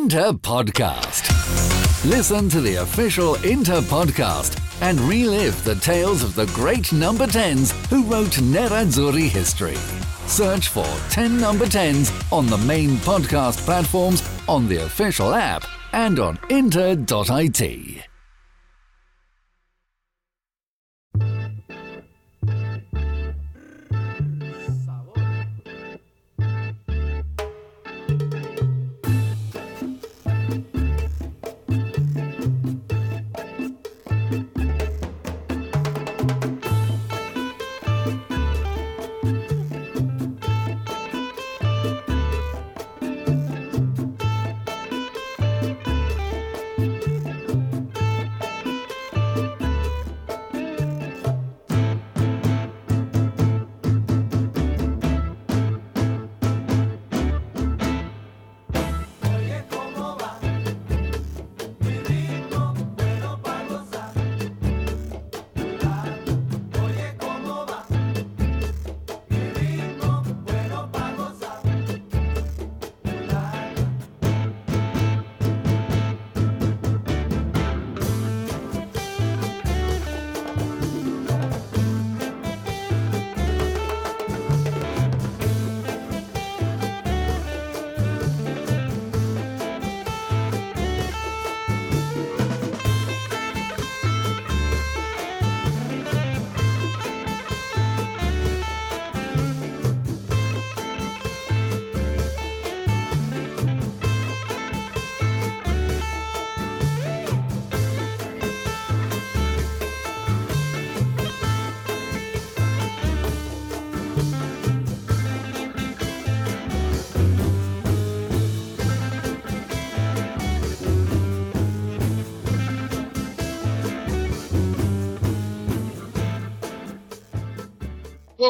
Inter Podcast. Listen to the official Inter Podcast and relive the tales of the great number 10s who wrote Nerazzurri history. Search for 10 number 10s on the main podcast platforms, on the official app, and on inter.it.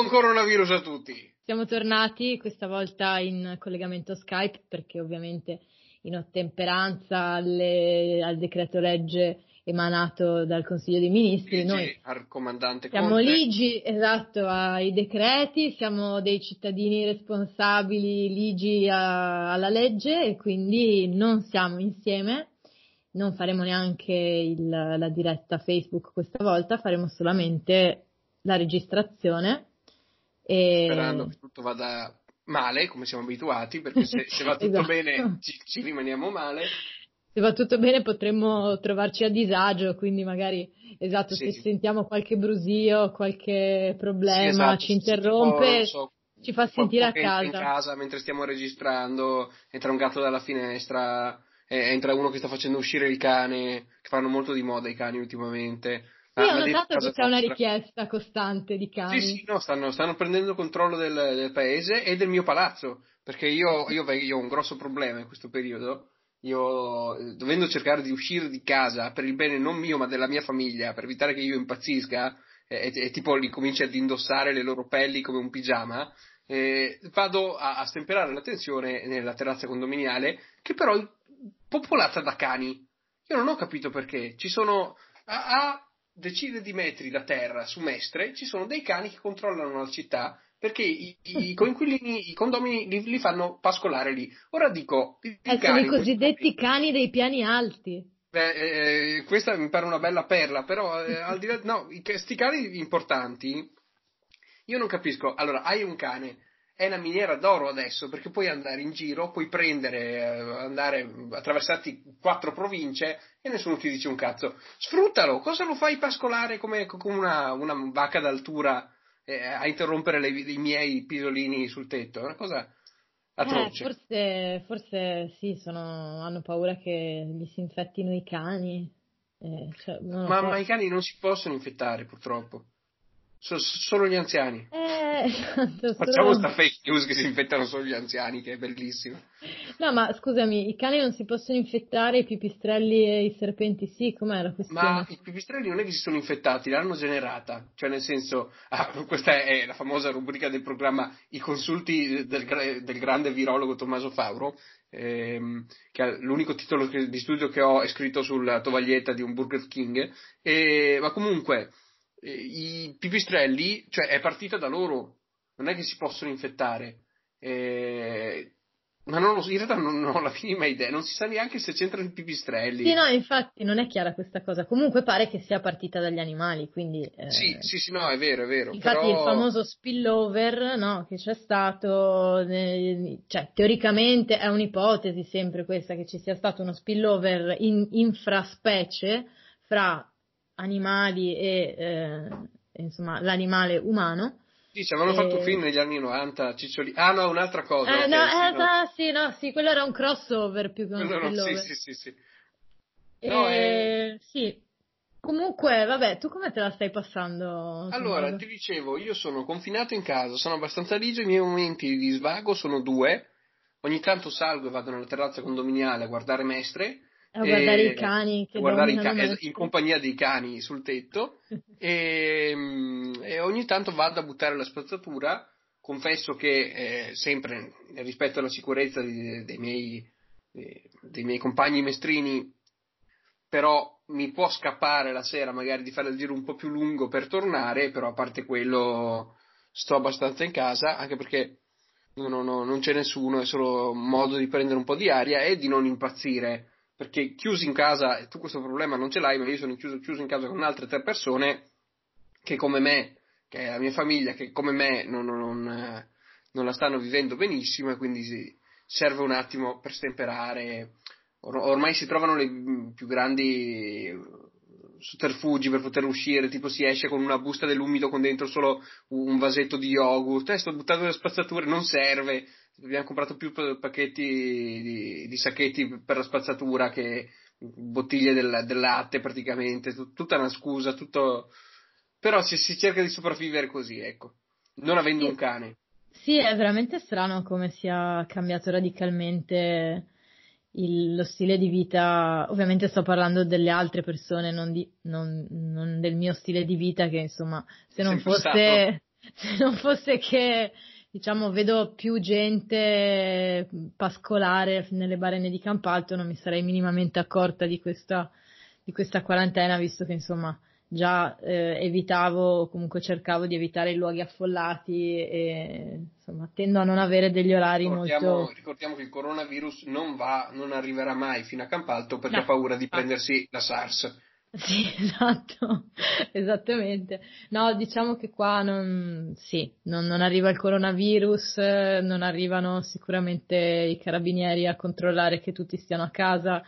Buon coronavirus a tutti! Siamo tornati questa volta in collegamento Skype perché ovviamente in ottemperanza alle, al decreto legge emanato dal Consiglio dei Ministri. Ligi, Noi al comandante siamo Conte. ligi, esatto, ai decreti, siamo dei cittadini responsabili ligi a- alla legge e quindi non siamo insieme. Non faremo neanche il- la diretta Facebook questa volta, faremo solamente la registrazione. E... Sperando che tutto vada male, come siamo abituati, perché se, se va tutto Esatto. bene ci, ci rimaniamo male. Se va tutto bene potremmo trovarci a disagio, quindi magari, esatto, Sì, se sentiamo qualche brusio, qualche problema, Sì, esatto, ci interrompe, so, ci fa sentire a casa. in casa mentre stiamo registrando, entra un gatto dalla finestra, eh, entra uno che sta facendo uscire il cane, che fanno molto di moda i cani ultimamente. Sì, ho notato che c'è una richiesta costante di cani. Sì, sì, no, stanno, stanno prendendo controllo del, del paese e del mio palazzo, perché io, io, io ho un grosso problema in questo periodo. Io, dovendo cercare di uscire di casa per il bene non mio ma della mia famiglia, per evitare che io impazzisca e, e- e tipo li cominci ad indossare le loro pelli come un pigiama, eh, vado a, a stemperare la tensione nella terrazza condominiale, che però è popolata da cani. Io non ho capito perché. Ci sono a, a decine di metri da terra su Mestre ci sono dei cani che controllano la città perché i, i coinquilini, i condomini li, li fanno pascolare lì. Ora dico, i, i Eh, sono cani i in questo cosiddetti cani dei piani alti. Beh, eh, questa mi pare una bella perla, però eh, al di là, no, i- questi cani importanti, io non capisco. Allora, hai un cane, è una miniera d'oro adesso, perché puoi andare in giro, puoi prendere, eh, andare, attraversarti quattro province e nessuno ti dice un cazzo. Sfruttalo, cosa lo fai pascolare come, come una, una vacca d'altura eh, a interrompere le- i miei pisolini sul tetto? È una cosa Eh, atroce. forse, forse sì, sono- hanno paura che gli si infettino i cani. Eh, cioè, Ma, so. ma i cani non si possono infettare, purtroppo. So- solo gli anziani. Eh, esatto, Facciamo solo- sta fake news che si infettano solo gli anziani, che è bellissimo. No, ma scusami, i cani non si possono infettare, i pipistrelli e i serpenti sì, com'è la questione? Ma i pipistrelli non è che si sono infettati, l'hanno generata. Cioè, nel senso, ah, questa è la famosa rubrica del programma I consulti del, del grande virologo Tommaso Fauro, ehm, che è l'unico titolo di studio che ho è scritto sulla tovaglietta di un Burger King. E- ma comunque, i pipistrelli, cioè, è partita da loro, non è che si possono infettare. Eh, Ma non lo so, in realtà non, non ho la minima idea, non si sa neanche se c'entrano i pipistrelli. Sì, no, infatti non è chiara questa cosa. Comunque pare che sia partita dagli animali, quindi... Eh... Sì, sì, sì, no, è vero, è vero. Infatti però... il famoso spillover, no, che c'è stato, eh, cioè teoricamente è un'ipotesi sempre questa, che ci sia stato uno spillover in, infraspecie fra animali e, eh, insomma, l'animale umano sì, ci avevano fatto un film negli anni 90, Ciccioli. Ah no, un'altra cosa. Eh, okay, no, sì, eh, no. no, sì, no, sì, quello era un crossover più che un no, spillover. Sì, sì, sì, sì. No, eh, sì. Comunque, vabbè, tu come te la stai passando? Allora, ti dicevo, io sono confinato in casa, sono abbastanza ligio, i miei momenti di svago sono due. Ogni tanto salgo e vado nella terrazza condominiale a guardare mestre a guardare i cani che guardare i cani, in compagnia dei cani sul tetto. E, e, ogni tanto vado a buttare la spazzatura. Confesso che eh, sempre rispetto alla sicurezza di, dei, miei, dei miei compagni mestrini però mi può scappare la sera magari di fare il giro un po' più lungo per tornare però a parte quello sto abbastanza in casa anche perché non, non, non c'è nessuno è solo un modo di prendere un po' di aria e di non impazzire perché chiusi in casa, tu questo problema non ce l'hai, ma io sono chiuso, chiuso in casa con altre tre persone che come me, che è la mia famiglia, che come me non, non, non, non la stanno vivendo benissimo e quindi sì, serve un attimo per stemperare. Or- ormai si trovano le più grandi sotterfugi per poter uscire, tipo si esce con una busta dell'umido con dentro solo un vasetto di yogurt, eh, sto buttando le spazzature, non serve, abbiamo comprato più pacchetti di, di sacchetti per la spazzatura che bottiglie del, del latte praticamente, tut, tutta una scusa, tutto... però si, si, cerca di sopravvivere così, ecco, non avendo sì. un cane. Sì, è veramente strano come sia cambiato radicalmente il, lo stile di vita, ovviamente sto parlando delle altre persone, non, di, non, non del mio stile di vita che insomma, se non fosse, se non fosse che diciamo, vedo più gente pascolare nelle barene di Campalto, non mi sarei minimamente accorta di questa, di questa quarantena, visto che insomma già eh, evitavo comunque cercavo di evitare i luoghi affollati e insomma tendo a non avere degli orari ricordiamo, molto ricordiamo che il coronavirus non va non arriverà mai fino a Campalto perché No. ha paura di prendersi la SARS Sì, esatto, esattamente. No, diciamo che qua non, sì, non, non arriva il coronavirus, non arrivano sicuramente i carabinieri a controllare che tutti stiano a casa,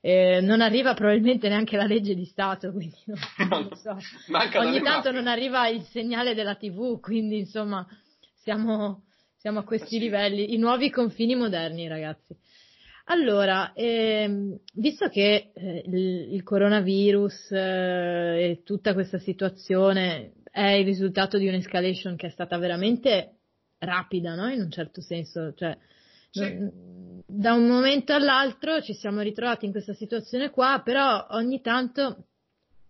eh, non arriva probabilmente neanche la legge di Stato, quindi non, non lo so. Ogni tanto mafie. non arriva il segnale della TV, quindi insomma siamo, siamo a questi sì. livelli, i nuovi confini moderni, ragazzi. Allora, ehm, visto che eh, il, il coronavirus eh, e tutta questa situazione è il risultato di un'escalation che è stata veramente rapida, no? In un certo senso, cioè Sì. da un momento all'altro ci siamo ritrovati in questa situazione qua, però ogni tanto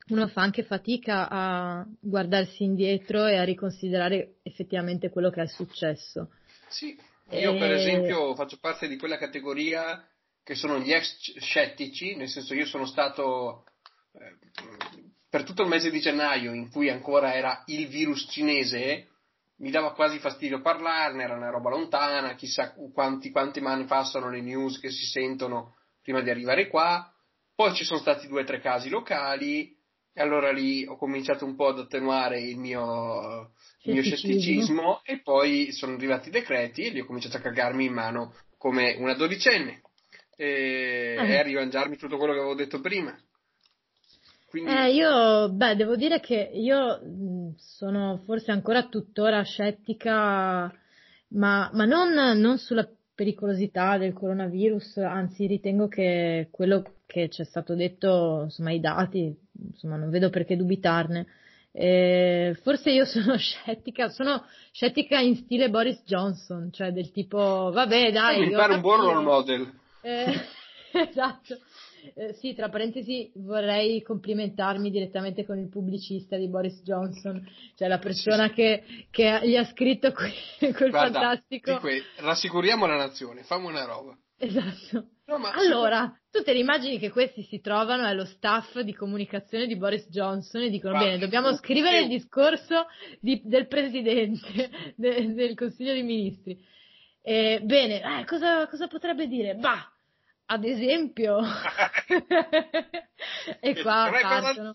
uno fa anche fatica a guardarsi indietro e a riconsiderare effettivamente quello che è successo. Sì, io per E- esempio faccio parte di quella categoria che sono gli ex scettici, nel senso io sono stato eh, per tutto il mese di gennaio in cui ancora era il virus cinese, mi dava quasi fastidio parlarne, era una roba lontana, chissà quanti, quanti mani passano le news che si sentono prima di arrivare qua, poi ci sono stati due o tre casi locali e allora lì ho cominciato un po' ad attenuare il mio, il mio Scetticismo. e poi sono arrivati i decreti e lì ho cominciato a cagarmi in mano come una dodicenne e, Eh. e a rimangiarmi tutto quello che avevo detto prima. Quindi, Eh, io, beh, devo dire che io mh, sono forse ancora tuttora scettica, ma, ma non, non sulla pericolosità del coronavirus, anzi ritengo che quello che ci è stato detto, insomma, i dati, insomma, non vedo perché dubitarne. Eh, forse io sono scettica, sono scettica in stile Boris Johnson, cioè del tipo, vabbè, dai, mi pare un buon role model. Eh, esatto. Eh, sì, tra parentesi vorrei complimentarmi direttamente con il pubblicista di Boris Johnson, cioè la persona che, che gli ha scritto que- quel Guarda, fantastico. que- rassicuriamo la nazione, fammi una roba. Esatto. No, ma Allora, tu te li immagini che questi si trovano allo staff di comunicazione di Boris Johnson e dicono: Guarda, Bene, dobbiamo scrivere il discorso di- del presidente de- del Consiglio dei Ministri. Eh, bene, eh, cosa, cosa potrebbe dire? Bah, ad esempio, e qua partono.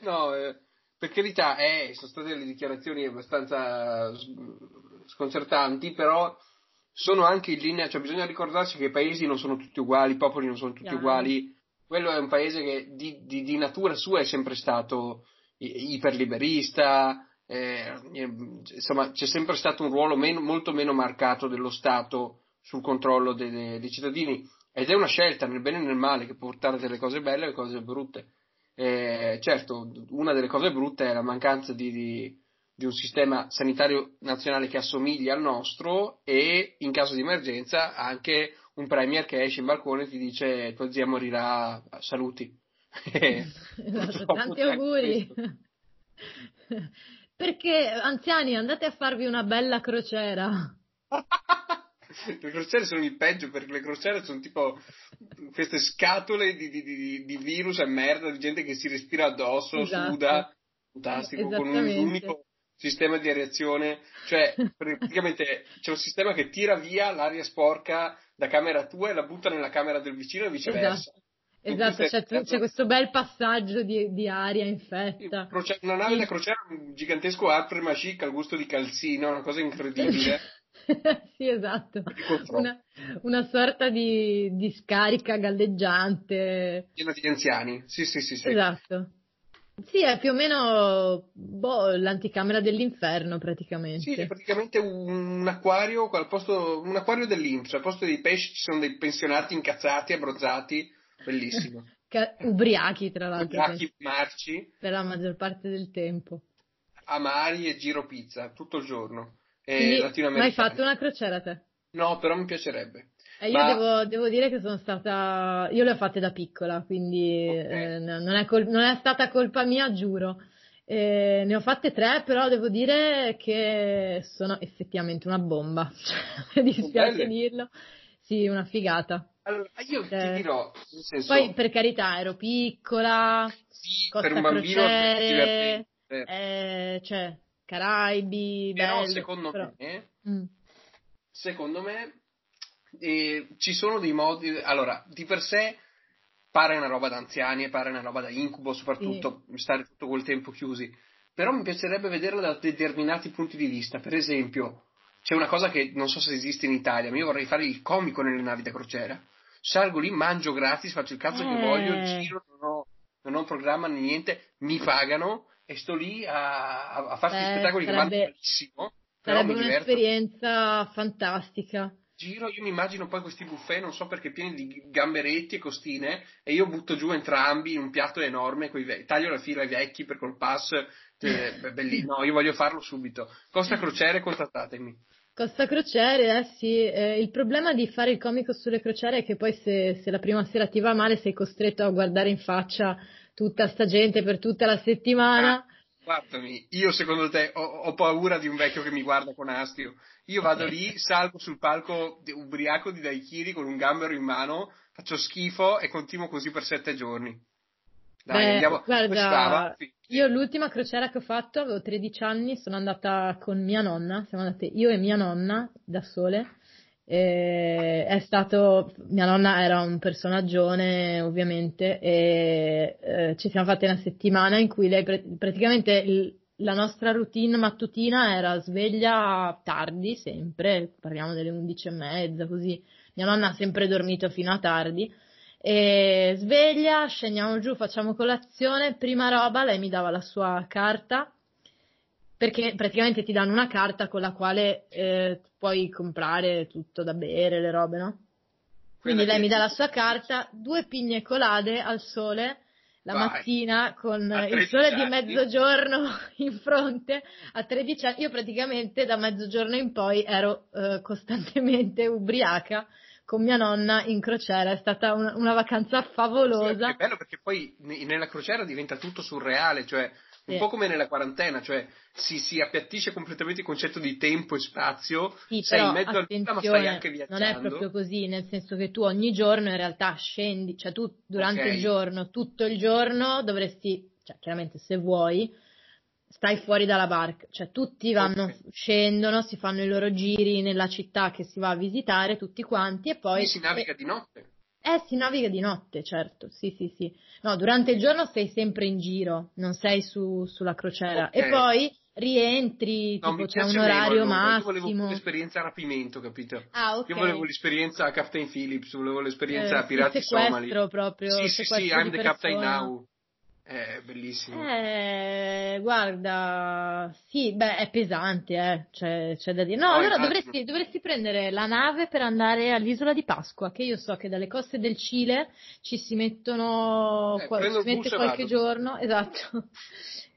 No, eh, per carità, eh, sono state delle dichiarazioni abbastanza sconcertanti, però sono anche in linea, cioè bisogna ricordarsi che i paesi non sono tutti uguali, i popoli non sono tutti Chiaro. uguali. Quello è un paese che di, di, di natura sua è sempre stato iperliberista, eh, insomma c'è sempre stato un ruolo meno, molto meno marcato dello Stato sul controllo dei, dei, dei, cittadini ed è una scelta nel bene e nel male che può portare delle cose belle e cose brutte. Eh, certo, una delle cose brutte è la mancanza di, di, di, un sistema sanitario nazionale che assomiglia al nostro e in caso di emergenza anche un premier che esce in balcone e ti dice tua zia morirà, saluti. esatto, tanti auguri. Perché anziani andate a farvi una bella crociera. le crociere sono il peggio perché le crociere sono tipo queste scatole di, di, di, di virus e merda, di gente che si respira addosso, esatto. suda, fantastico, con un unico sistema di areazione, cioè praticamente c'è un sistema che tira via l'aria sporca da camera tua e la butta nella camera del vicino e viceversa. Esatto. Esatto, c'è, c'è, questo bel passaggio di, di aria infetta. Una nave da crociera, un gigantesco Alfred Machic al gusto di calzino, una cosa incredibile. sì, esatto. Una, una sorta di, di, scarica galleggiante. Piena di anziani, sì, sì, sì. sì. Esatto. Sì, è più o meno boh, l'anticamera dell'inferno praticamente. Sì, è praticamente un acquario, al posto, un acquario dell'Inps, al posto dei pesci ci sono dei pensionati incazzati, abbronzati, bellissimo. ubriachi tra l'altro. Ubriachi marci. Per la maggior parte del tempo. Amari e giro pizza tutto il giorno. Ma hai fatto una crociera te? No, però mi piacerebbe. Eh, io Ma... devo, devo, dire che sono stata. Io le ho fatte da piccola, quindi okay. eh, non, è col... non, è stata colpa mia, giuro. Eh, ne ho fatte tre, però devo dire che sono effettivamente una bomba. mi dispiace dirlo. Sì, una figata. Allora, io ti eh, dirò, senso... Poi per carità ero piccola, sì, per un bambino crociere, eh, cioè Caraibi, però bello, secondo però... me, mm. secondo me eh, ci sono dei modi, allora, di per sé pare una roba da anziani e pare una roba da incubo, soprattutto sì. stare tutto quel tempo chiusi, però mi piacerebbe vederla da determinati punti di vista, per esempio, c'è una cosa che non so se esiste in Italia, ma io vorrei fare il comico nelle navi da crociera, salgo lì, mangio gratis, faccio il cazzo eh. che voglio, giro, non ho, non ho programma né niente, mi pagano e sto lì a, a farsi Beh, spettacoli sarebbe, che vanno benissimo. Sarebbe un'esperienza fantastica. Giro, io mi immagino poi questi buffet, non so perché, pieni di gamberetti e costine, e io butto giù entrambi in un piatto enorme, ve- taglio la fila ai vecchi per col pass, eh, bellissimo. No, io voglio farlo subito. Costa Crociere, contattatemi. Costa Crociere, eh sì, eh, il problema di fare il comico sulle crociere è che poi se, se la prima sera ti va male sei costretto a guardare in faccia tutta sta gente per tutta la settimana. Ah, guardami, io secondo te ho, ho, paura di un vecchio che mi guarda con astio. Io vado lì, salgo sul palco ubriaco di Daichiri con un gambero in mano, faccio schifo e continuo così per sette giorni. Dai, Beh, andiamo. Guarda, io l'ultima crociera che ho fatto avevo 13 anni, sono andata con mia nonna, siamo andate io e mia nonna da sole e è stato, mia nonna era un personaggione ovviamente e eh, ci siamo fatte una settimana in cui lei praticamente il, la nostra routine mattutina era sveglia tardi sempre, parliamo delle undici e mezza così, mia nonna ha sempre dormito fino a tardi. E sveglia, scendiamo giù, facciamo colazione, prima roba lei mi dava la sua carta perché praticamente ti danno una carta con la quale eh, puoi comprare tutto da bere, le robe, no? Quindi lei mi dà la sua carta, due pigne colade al sole la Vai. mattina con il sole di mezzogiorno in fronte a 13 anni. Io praticamente da mezzogiorno in poi ero eh, costantemente ubriaca con mia nonna in crociera, è stata una, una vacanza favolosa. Sì, è bello perché poi nella crociera diventa tutto surreale, cioè un po' come nella quarantena, cioè si, si, appiattisce completamente il concetto di tempo e spazio, sì, sei in mezzo al vita ma stai anche viaggiando. Non è proprio così, nel senso che tu ogni giorno in realtà scendi, cioè tu durante okay. il giorno, tutto il giorno dovresti, cioè chiaramente se vuoi, stai fuori dalla barca, cioè tutti vanno, okay. scendono, si fanno i loro giri nella città che si va a visitare, tutti quanti, e poi... E si naviga di notte. Eh, si naviga di notte, certo, sì, sì, sì. No, durante il giorno sei sempre in giro, non sei su, sulla crociera. Okay. E poi rientri, no, tipo c'è un orario meno, massimo. Io volevo l'esperienza rapimento, capito? Ah, ok. Io volevo l'esperienza a Captain Phillips, volevo l'esperienza eh, a Pirati Somali. proprio. Sì, sì, sì, I'm the Captain Now. È bellissimo. Eh, guarda, sì, beh, è pesante, eh. c'è, c'è da dire. No, no allora dovresti, dovresti, prendere la nave per andare all'isola di Pasqua, che io so che dalle coste del Cile ci si mettono, eh, qua, si mette qualche giorno, esatto.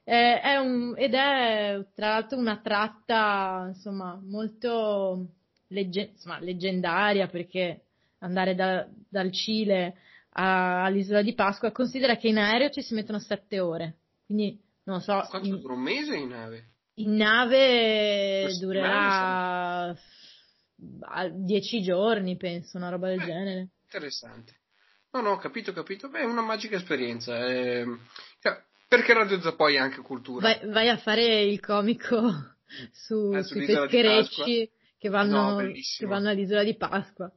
Eh, è un, ed è tra l'altro una tratta, insomma, molto legge, insomma, leggendaria perché andare da, dal Cile a, all'isola di Pasqua, considera che in aereo ci si mettono sette ore. Quindi, non so. Quanto in, dura un mese in nave? In nave durerà dieci giorni, penso, una roba del eh, genere. Interessante. No, no, ho capito, ho capito. Beh, è una magica esperienza. Eh, perché Radio Zappoi è anche cultura? Vai, vai, a fare il comico su, eh, sui pescherecci che vanno, no, che vanno all'isola di Pasqua.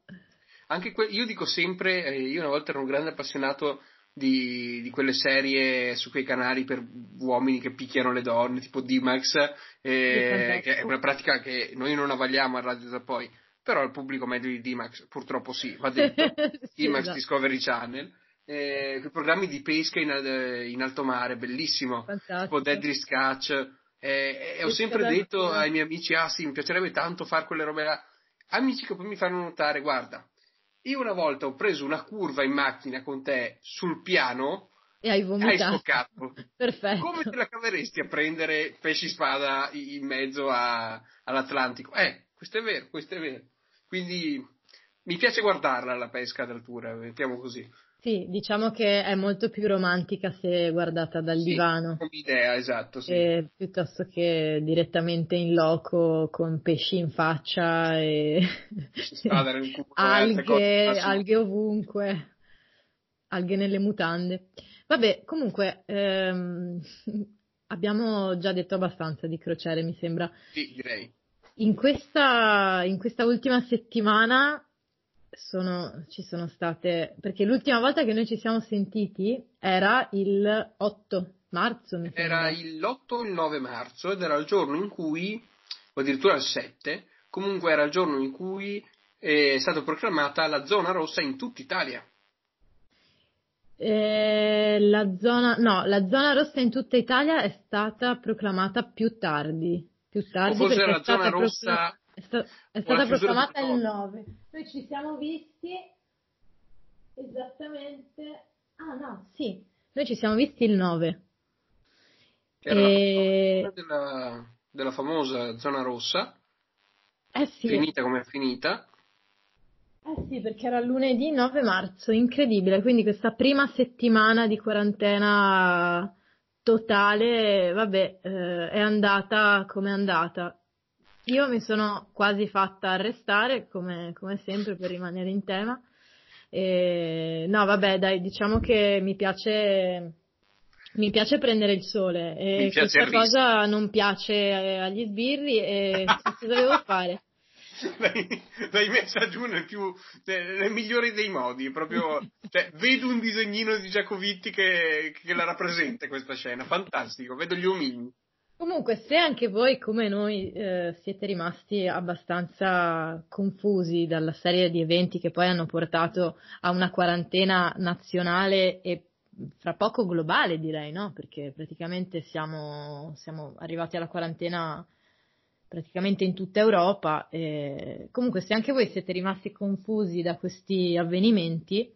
Anche que- io dico sempre, eh, io una volta ero un grande appassionato di, di, quelle serie su quei canali per uomini che picchiano le donne, tipo D-Max, eh, che è una pratica che noi non avvaliamo a Radio da poi, però il pubblico medio di D-Max purtroppo sì, va detto, sì, D-Max esatto. Discovery Channel, eh, quei programmi di pesca in, in alto mare, bellissimo, Fantastico. tipo Deadly Catch, eh, e ho sempre detto ai miei amici, ah sì, mi piacerebbe tanto fare quelle robe là, amici che poi mi fanno notare, guarda, io una volta ho preso una curva in macchina con te sul piano e hai vomitato. Hai scoccato. Perfetto. Come te la caveresti a prendere pesci spada in mezzo a, all'Atlantico? Eh, questo è vero, questo è vero. Quindi mi piace guardarla la pesca d'altura, mettiamo così. Sì, diciamo che è molto più romantica se guardata dal sì, divano. Come idea, esatto, sì. E, piuttosto che direttamente in loco con pesci in faccia e alghe, alghe ovunque, alghe nelle mutande. Vabbè, comunque ehm, abbiamo già detto abbastanza di crociere, mi sembra. Sì, direi. In questa, in questa ultima settimana sono, ci sono state, perché l'ultima volta che noi ci siamo sentiti era il 8 marzo. Mi era l'8 o il 9 marzo ed era il giorno in cui, o addirittura il 7, comunque era il giorno in cui è stata proclamata la zona rossa in tutta Italia. Eh, la zona, no, la zona rossa in tutta Italia è stata proclamata più tardi. Più tardi o forse era la zona rossa. È, sta- è stata proclamata il 9. Noi ci siamo visti esattamente. Ah, no, sì. Noi ci siamo visti il 9. Era e... la della, della famosa zona rossa. Eh sì. Finita come è finita. Eh sì, perché era lunedì 9 marzo, incredibile. Quindi questa prima settimana di quarantena totale, vabbè, eh, è andata come è andata. Io mi sono quasi fatta arrestare, come, come sempre, per rimanere in tema. E, no, vabbè, dai, diciamo che mi piace, mi piace prendere il sole e questa cosa non piace agli sbirri e cosa devo fare? L'hai, l'hai, messa giù nel, più, nel migliore dei modi, proprio, cioè, vedo un disegnino di Giacovitti che, che la rappresenta questa scena, fantastico, vedo gli omini. Comunque, se anche voi, come noi, eh, siete rimasti abbastanza confusi dalla serie di eventi che poi hanno portato a una quarantena nazionale e fra poco globale, direi, no? Perché praticamente siamo, siamo arrivati alla quarantena praticamente in tutta Europa. E comunque, se anche voi siete rimasti confusi da questi avvenimenti,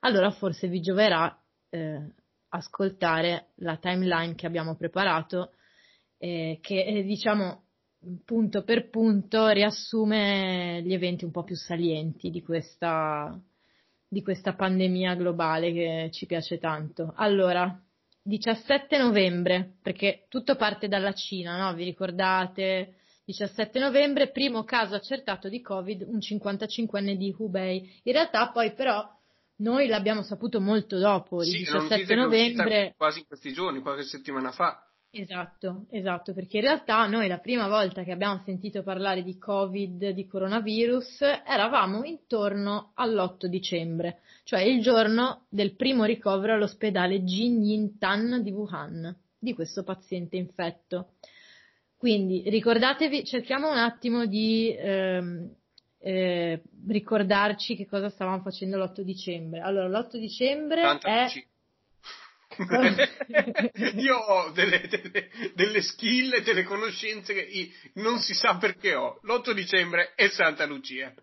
allora forse vi gioverà eh, ascoltare la timeline che abbiamo preparato eh, che eh, diciamo punto per punto riassume gli eventi un po' più salienti di questa, di questa pandemia globale che ci piace tanto. Allora, 17 novembre, perché tutto parte dalla Cina, no? Vi ricordate? 17 novembre, primo caso accertato di Covid, un 55enne di Hubei. In realtà poi però noi l'abbiamo saputo molto dopo, sì, il 17 novembre. Quasi in questi giorni, qualche settimana fa. Esatto, esatto, perché in realtà noi la prima volta che abbiamo sentito parlare di Covid, di coronavirus, eravamo intorno all'8 dicembre, cioè il giorno del primo ricovero all'ospedale Jinyin-Tan di Wuhan, di questo paziente infetto. Quindi ricordatevi, cerchiamo un attimo di ehm, eh, ricordarci che cosa stavamo facendo l'8 dicembre. Allora, l'8 dicembre è... Io ho delle, delle, delle, skill e delle conoscenze che non si sa perché ho. L'8 dicembre è Santa Lucia.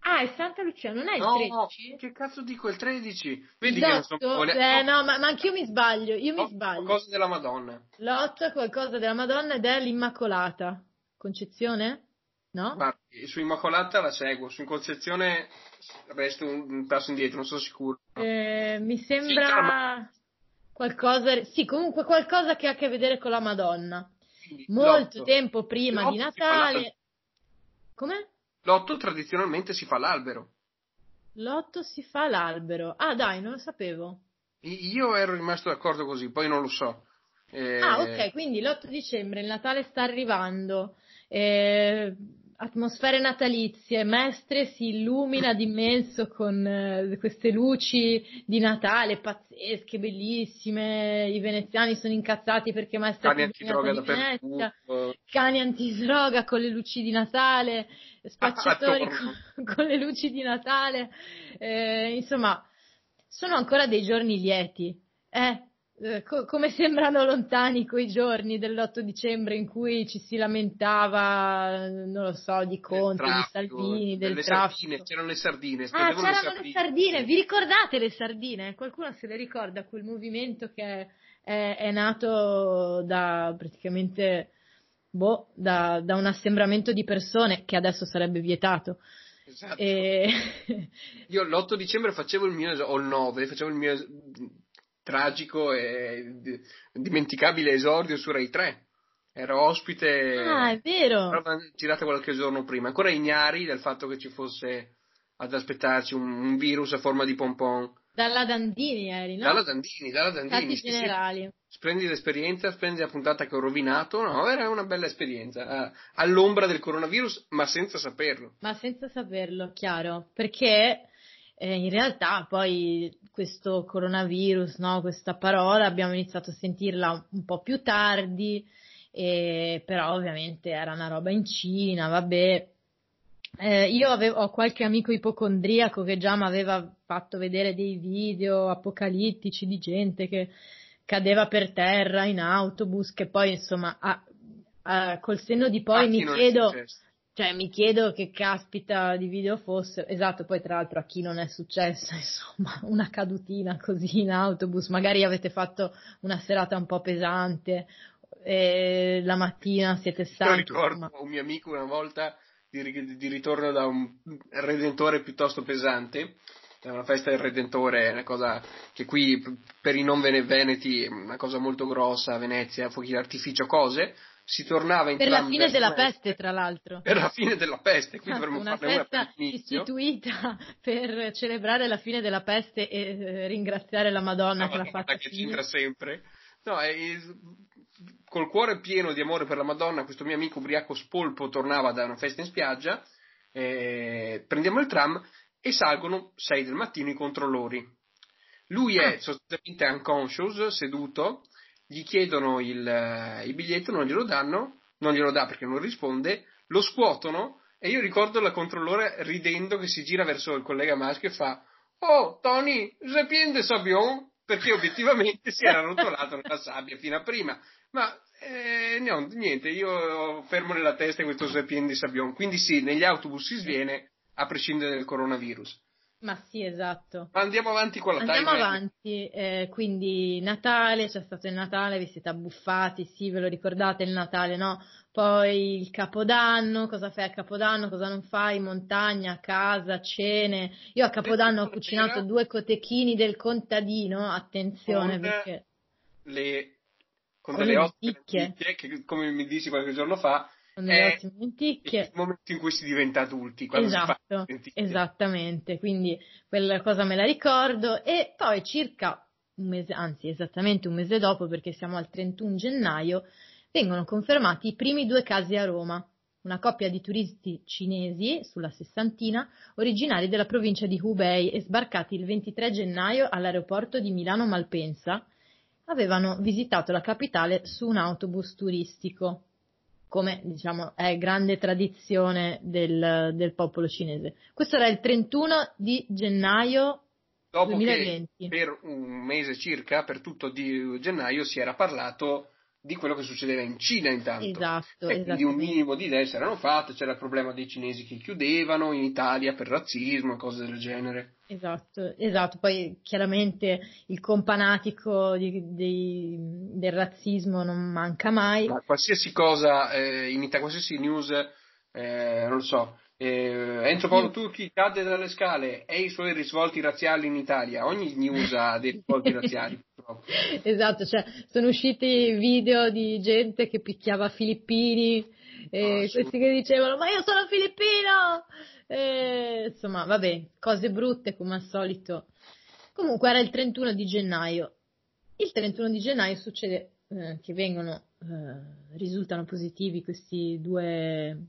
Ah, è Santa Lucia, non è il no, 13? Che cazzo dico il 13? Vedi l'8, che non sono. Eh, no, ma, ma anch'io mi sbaglio, io mi sbaglio. Qualcosa della Madonna. L'8 è qualcosa della Madonna ed è l'Immacolata. Concezione? No? Guarda, su Immacolata la seguo, su Concezione resto un passo indietro, non sono sicuro. Eh, mi sembra qualcosa, sì, comunque qualcosa che ha a che vedere con la Madonna. Molto L'otto. tempo prima L'otto di Natale. Come? L'8 tradizionalmente si fa l'albero. L'8 si fa l'albero. Ah, dai, non lo sapevo. Io ero rimasto d'accordo così, poi non lo so. Eh, Ah, ok, quindi l'8 dicembre il Natale sta arrivando. Eh, atmosfere natalizie, Mestre si illumina d'immenso con eh, queste luci di Natale pazzesche, bellissime. I veneziani sono incazzati perché Mestre Cani antidroga Venezia. dappertutto. Cani antidroga con le luci di Natale, spacciatori con, con le luci di Natale. Eh, insomma, sono ancora dei giorni lieti. Eh, eh, co- come sembrano lontani quei giorni dell'8 dicembre in cui ci si lamentava, non lo so, di Conte, di traffico, Salvini, del traffico. sardine, c'erano le sardine, Ah, c'erano le sardine, vi ricordate le sardine? Qualcuno se le ricorda quel movimento che è, è nato da praticamente boh, da, da un assembramento di persone che adesso sarebbe vietato. Esatto. E... Io l'8 dicembre facevo il mio, o il 9, facevo il mio tragico e di- dimenticabile esordio su Rai 3. Ero ospite, ah, è vero. girata qualche giorno prima, ancora ignari del fatto che ci fosse ad aspettarci un, un virus a forma di pompon. Dalla Dandini eri, no? Dalla Dandini, dalla Stati Dandini, sì. generali. Splendida esperienza, splendida puntata che ho rovinato, no, era una bella esperienza, eh, all'ombra del coronavirus, ma senza saperlo. Ma senza saperlo, chiaro, perché eh, in realtà poi questo coronavirus, no, questa parola abbiamo iniziato a sentirla un po' più tardi, e, però ovviamente era una roba in Cina, vabbè. Eh, io avevo, ho qualche amico ipocondriaco che già mi aveva fatto vedere dei video apocalittici di gente che cadeva per terra in autobus, che poi insomma a- a- col senno di poi A chi mi chiedo? Cioè mi chiedo che caspita di video fosse, esatto, poi tra l'altro a chi non è successo, insomma, una cadutina così in autobus, magari avete fatto una serata un po' pesante, e la mattina siete Io stanchi, ricordo insomma. un mio amico una volta di, di ritorno da un redentore piuttosto pesante, da una festa del redentore, una cosa che qui per i non vene- veneti è una cosa molto grossa, Venezia, fuochi d'artificio, cose, si tornava in Per la fine della peste, tra l'altro. Per la fine della peste, qui Esatto, una una festa l'inizio. istituita per celebrare la fine della peste e eh, ringraziare la Madonna La che l'ha fatta che c'entra sempre. No, è- col cuore pieno di amore per la Madonna, questo mio amico ubriaco spolpo tornava da una festa in spiaggia, eh, prendiamo il tram e salgono 6 del mattino i controllori. Lui è Ah. sostanzialmente unconscious, seduto, gli chiedono il, eh, il biglietto, non glielo danno, non glielo dà perché non risponde, lo scuotono e io ricordo la controllore ridendo che si gira verso il collega maschio e fa Oh, Tony, je viens de Sabion, perché obiettivamente si era rotolato nella sabbia fino a prima. Ma eh, no, niente, io fermo nella testa questo je viens de Sabion. Quindi sì, negli autobus si sviene, a prescindere dal coronavirus. Ma sì, esatto. Ma andiamo avanti con la Andiamo timeline. avanti, eh, quindi Natale, c'è stato il Natale, vi siete abbuffati, sì, ve lo ricordate il Natale, no? Poi il Capodanno, cosa fai a Capodanno, cosa non fai? Montagna, casa, cene. Io a Capodanno ho cucinato due cotechini del contadino, attenzione perché le, con Con delle le ottime che, come mi dissi qualche giorno fa, è ottime lenticchie. il momento in cui si diventa adulti. Si Esatto, lenticchie. esattamente, quindi quella cosa me la ricordo e poi circa un mese, anzi esattamente un mese dopo perché siamo al 31 gennaio, vengono confermati i primi due casi a Roma, una coppia di turisti cinesi sulla sessantina, originari della provincia di Hubei e sbarcati il 23 gennaio all'aeroporto di Milano Malpensa, avevano visitato la capitale su un autobus turistico, come diciamo è grande tradizione del, del popolo cinese. Questo era il 31 di gennaio Dopo 2020. che per un mese circa, per tutto di gennaio, si era parlato di quello che succedeva in Cina intanto. Esatto, e quindi un minimo di idee si erano fatte, c'era il problema dei cinesi che chiudevano in Italia per razzismo e cose del genere. Esatto, esatto. Poi chiaramente il companatico di- di- del razzismo non manca mai. Ma qualsiasi cosa eh, in Italia, qualsiasi news, eh, non lo so, eh, Enzo Paolo Turchi cade dalle scale e i suoi risvolti razziali in Italia, ogni news ha dei risvolti razziali. Esatto, cioè sono usciti video di gente che picchiava filippini e sì. questi che dicevano ma io sono filippino! E, insomma, vabbè, cose brutte come al solito. Comunque era il 31 di gennaio. Il 31 di gennaio succede eh, che vengono, eh, risultano positivi questi due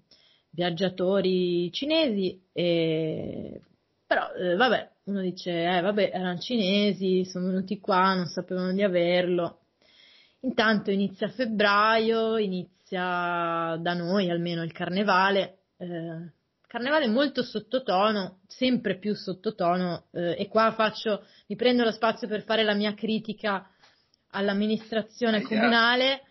viaggiatori cinesi e però eh, vabbè, uno dice, eh vabbè, erano cinesi, sono venuti qua, non sapevano di averlo. Intanto inizia febbraio, inizia da noi almeno il carnevale, eh, carnevale molto sottotono, sempre più sottotono, eh, e qua faccio, mi prendo lo spazio per fare la mia critica all'amministrazione comunale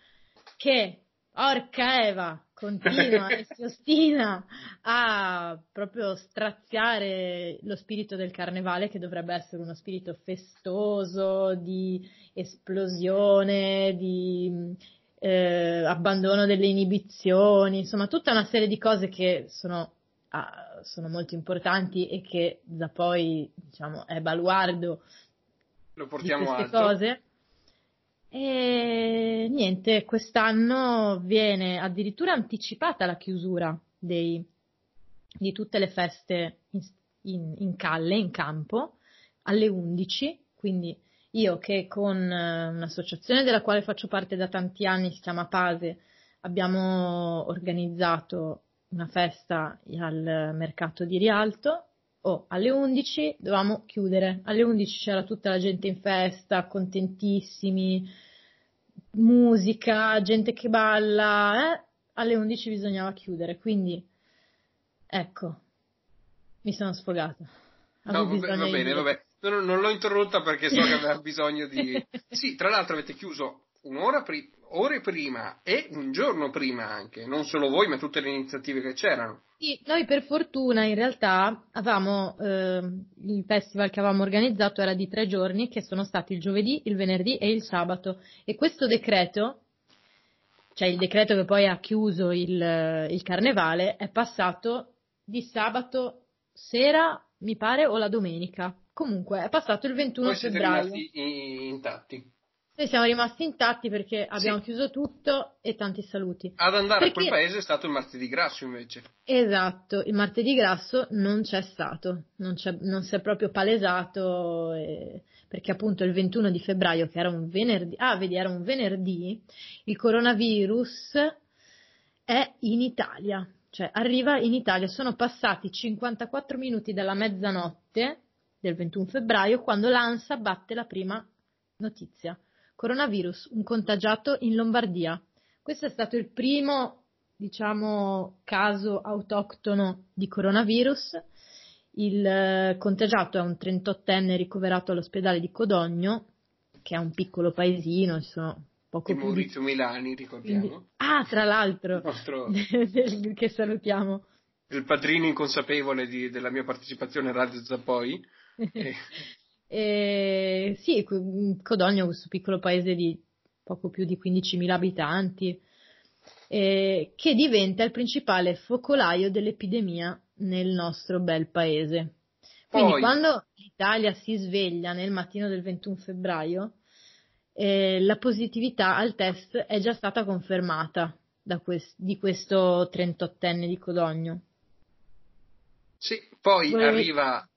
che, orca Eva, continua e si ostina a proprio straziare lo spirito del carnevale che dovrebbe essere uno spirito festoso, di esplosione, di eh, abbandono delle inibizioni, insomma tutta una serie di cose che sono, ah, sono molto importanti e che da poi diciamo è baluardo Lo di portiamo queste alto. cose. E niente, quest'anno viene addirittura anticipata la chiusura dei- di tutte le feste in, in- in calle, in campo, alle 11. Quindi io che con eh, un'associazione della quale faccio parte da tanti anni, si chiama Pase, abbiamo organizzato una festa al mercato di Rialto. Oh, alle 11 dovevamo chiudere. Alle 11 c'era tutta la gente in festa, contentissimi, musica, gente che balla, eh? Alle 11 bisognava chiudere, quindi ecco, mi sono sfogata. No, Avevo vabbè, bisogno va di bene, dire. vabbè. Non, non l'ho interrotta perché so che aveva bisogno di... Sì, tra l'altro avete chiuso un'ora pri- ore prima e un giorno prima anche, non solo voi, ma tutte le iniziative che c'erano. Sì, noi per fortuna in realtà avevamo ehm, il festival che avevamo organizzato era di tre giorni che sono stati il giovedì, il venerdì e il sabato e questo decreto, cioè il decreto che poi ha chiuso il, il carnevale, è passato di sabato sera, mi pare, o la domenica. Comunque è passato il 21 Voi siete febbraio. rimasti i- intatti. Noi siamo rimasti intatti perché abbiamo Sì. chiuso tutto e tanti saluti. Ad andare a quel Perché- paese è stato il martedì grasso invece. Esatto, il martedì grasso non c'è stato, non, c'è- non si è proprio palesato eh, perché appunto il 21 di febbraio, che era un venerdì, ah vedi era un venerdì, il coronavirus è in Italia, cioè arriva in Italia, sono passati 54 minuti dalla mezzanotte del 21 febbraio quando l'ANSA batte la prima notizia. Coronavirus, un contagiato in Lombardia. Questo è stato il primo diciamo, caso autoctono di coronavirus. Il eh, contagiato è un 38enne ricoverato all'ospedale di Codogno, che è un piccolo paesino, ci sono poco Di più di... Maurizio Milani, quindi- ricordiamo. Ah, tra l'altro, Il nostro che salutiamo. il padrino inconsapevole di- della mia partecipazione a Radio Zappoi. Eh, E, sì, que- Codogno è questo piccolo paese di poco più di 15.000 abitanti, eh, che diventa il principale focolaio dell'epidemia nel nostro bel paese. Quindi Poi- quando l'Italia si sveglia nel mattino del 21 febbraio, eh, la positività al test è già stata confermata da quest- di questo 38enne di Codogno. Sì, poi Volevi- arriva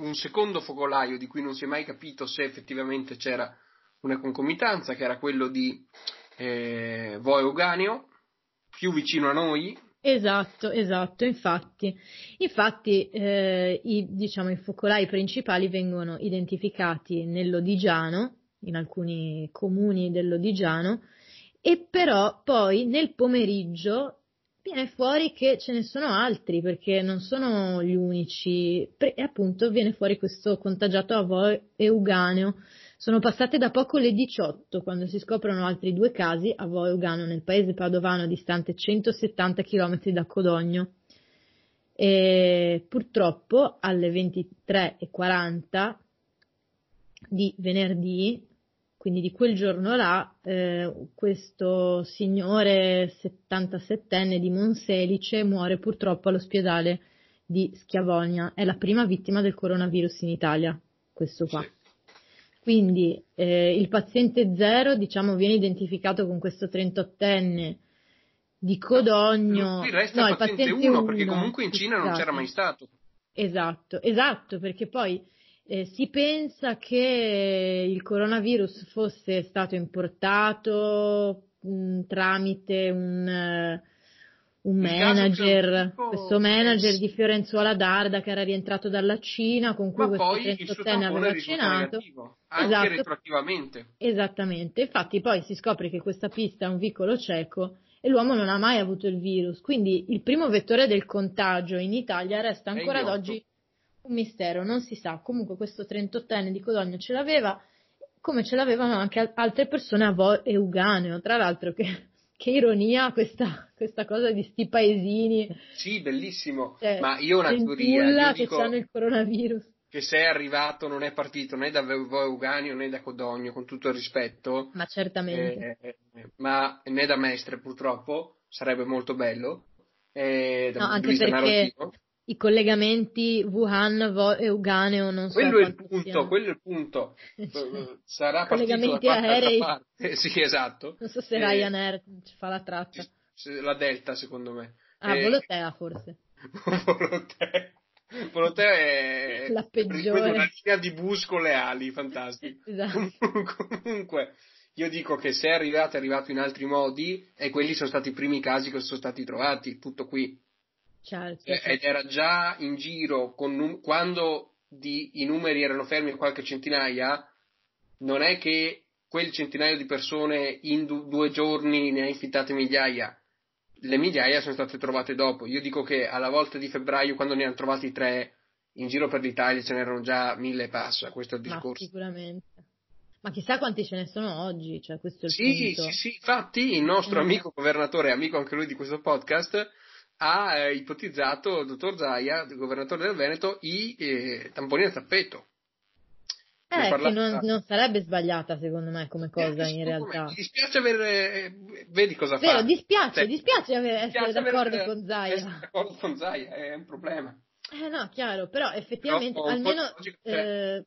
un secondo focolaio di cui non si è mai capito se effettivamente c'era una concomitanza, che era quello di eh, Voi Uganeo, più vicino a noi. Esatto, esatto, infatti, infatti eh, i, diciamo, i focolai principali vengono identificati nell'Odigiano, in alcuni comuni dell'Odigiano, e però poi nel pomeriggio viene fuori che ce ne sono altri perché non sono gli unici e appunto viene fuori questo contagiato Avo Euganeo. Sono passate da poco le 18 quando si scoprono altri due casi a Vo Eugano nel paese padovano distante 170 km da Codogno. E purtroppo alle 23.40 di venerdì quindi di quel giorno là, eh, questo signore 77enne di Monselice muore purtroppo all'ospedale di Schiavonia. È la prima vittima del coronavirus in Italia, questo qua. Quindi eh, il paziente zero, diciamo, viene identificato con questo 38enne di Codogno. Qui resta no, il paziente 1 perché comunque in Cina non c'era mai stato. Esatto, esatto, perché poi eh, si pensa che il coronavirus fosse stato importato mh, mm, tramite un, uh, un manager, questo manager di Fiorenzuola d'Arda che era rientrato dalla Cina, con cui Ma questo 38enne aveva vaccinato. Anche esatto. retroattivamente. Esattamente, infatti poi si scopre che questa pista è un vicolo cieco e l'uomo non ha mai avuto il virus, quindi il primo vettore del contagio in Italia resta ancora ad oggi un mistero, non si sa. Comunque questo 38enne di Codogno ce l'aveva, come ce l'avevano anche altre persone a Vo e Uganeo. Tra l'altro, che, che ironia questa, questa, cosa di sti paesini. Sì, bellissimo. Cioè, Ma io ho una teoria. Io che hanno il coronavirus. Che se è arrivato non è partito né da Vo Euganeo né da Codogno, con tutto il rispetto. Ma certamente. Eh, ma né da Mestre, purtroppo. Sarebbe molto bello. Eh, no, anche perché i collegamenti Wuhan, Vo- Euganeo, non so quello è il punto, siano. quello è il punto. Sarà collegamenti aerei. Eh, sì, esatto. Non so se eh, Ryanair ci fa la tratta. La Delta, secondo me. Ah, eh, Volotea forse. Volotea. Volotea è la peggiore. Una linea di bus con le ali, fantastico. Esatto. Comunque, io dico che se è arrivato, è arrivato in altri modi e quelli sono stati i primi casi che sono stati trovati, tutto qui. Certo. Ed era già in giro num- quando di, i numeri erano fermi a qualche centinaia, non è che quel centinaio di persone in du- due giorni ne ha infittate migliaia. Le migliaia sono state trovate dopo. Io dico che alla volta di febbraio, quando ne hanno trovati tre, in giro per l'Italia ce n'erano già mille e passa. Questo è il discorso. Ma sicuramente. Ma chissà quanti ce ne sono oggi, cioè questo è il sì, punto. Sì, sì, infatti il nostro mm. amico governatore, amico anche lui di questo podcast, ha eh, ipotizzato il dottor Zaia, il governatore del Veneto, i eh, tamponi a tappeto. Eh, che non, non, sarebbe sbagliata secondo me come cosa eh, in realtà. Mi dispiace avere, eh, vedi cosa Vero, fa. Dispiace, cioè, dispiace avere, dispiace essere d'accordo avere, con Zaia. Essere d'accordo con Zaia è un problema. Eh no, chiaro, però effettivamente però, almeno eh, cioè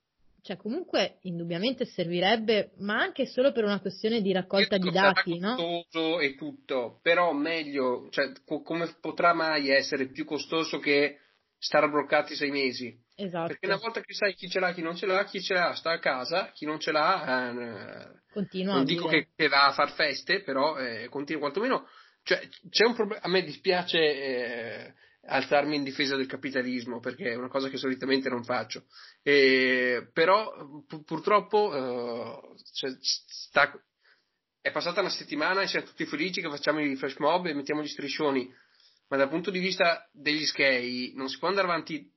comunque indubbiamente servirebbe, ma anche solo per una questione di raccolta di dati, no? costoso e tutto, però meglio, cioè co- come potrà mai essere più costoso che stare bloccati sei mesi? Esatto. Perché una volta che sai chi ce l'ha, chi non ce l'ha, chi ce l'ha sta a casa, chi non ce l'ha eh, continua. Non dico che, che, va a far feste, però eh, continua quantomeno. Cioè, c'è un problema. A me dispiace eh, alzarmi in difesa del capitalismo perché è una cosa che solitamente non faccio. E, però pu- purtroppo uh, cioè, sta, è passata una settimana e siamo tutti felici che facciamo i flash mob e mettiamo gli striscioni, ma dal punto di vista degli skei non si può andare avanti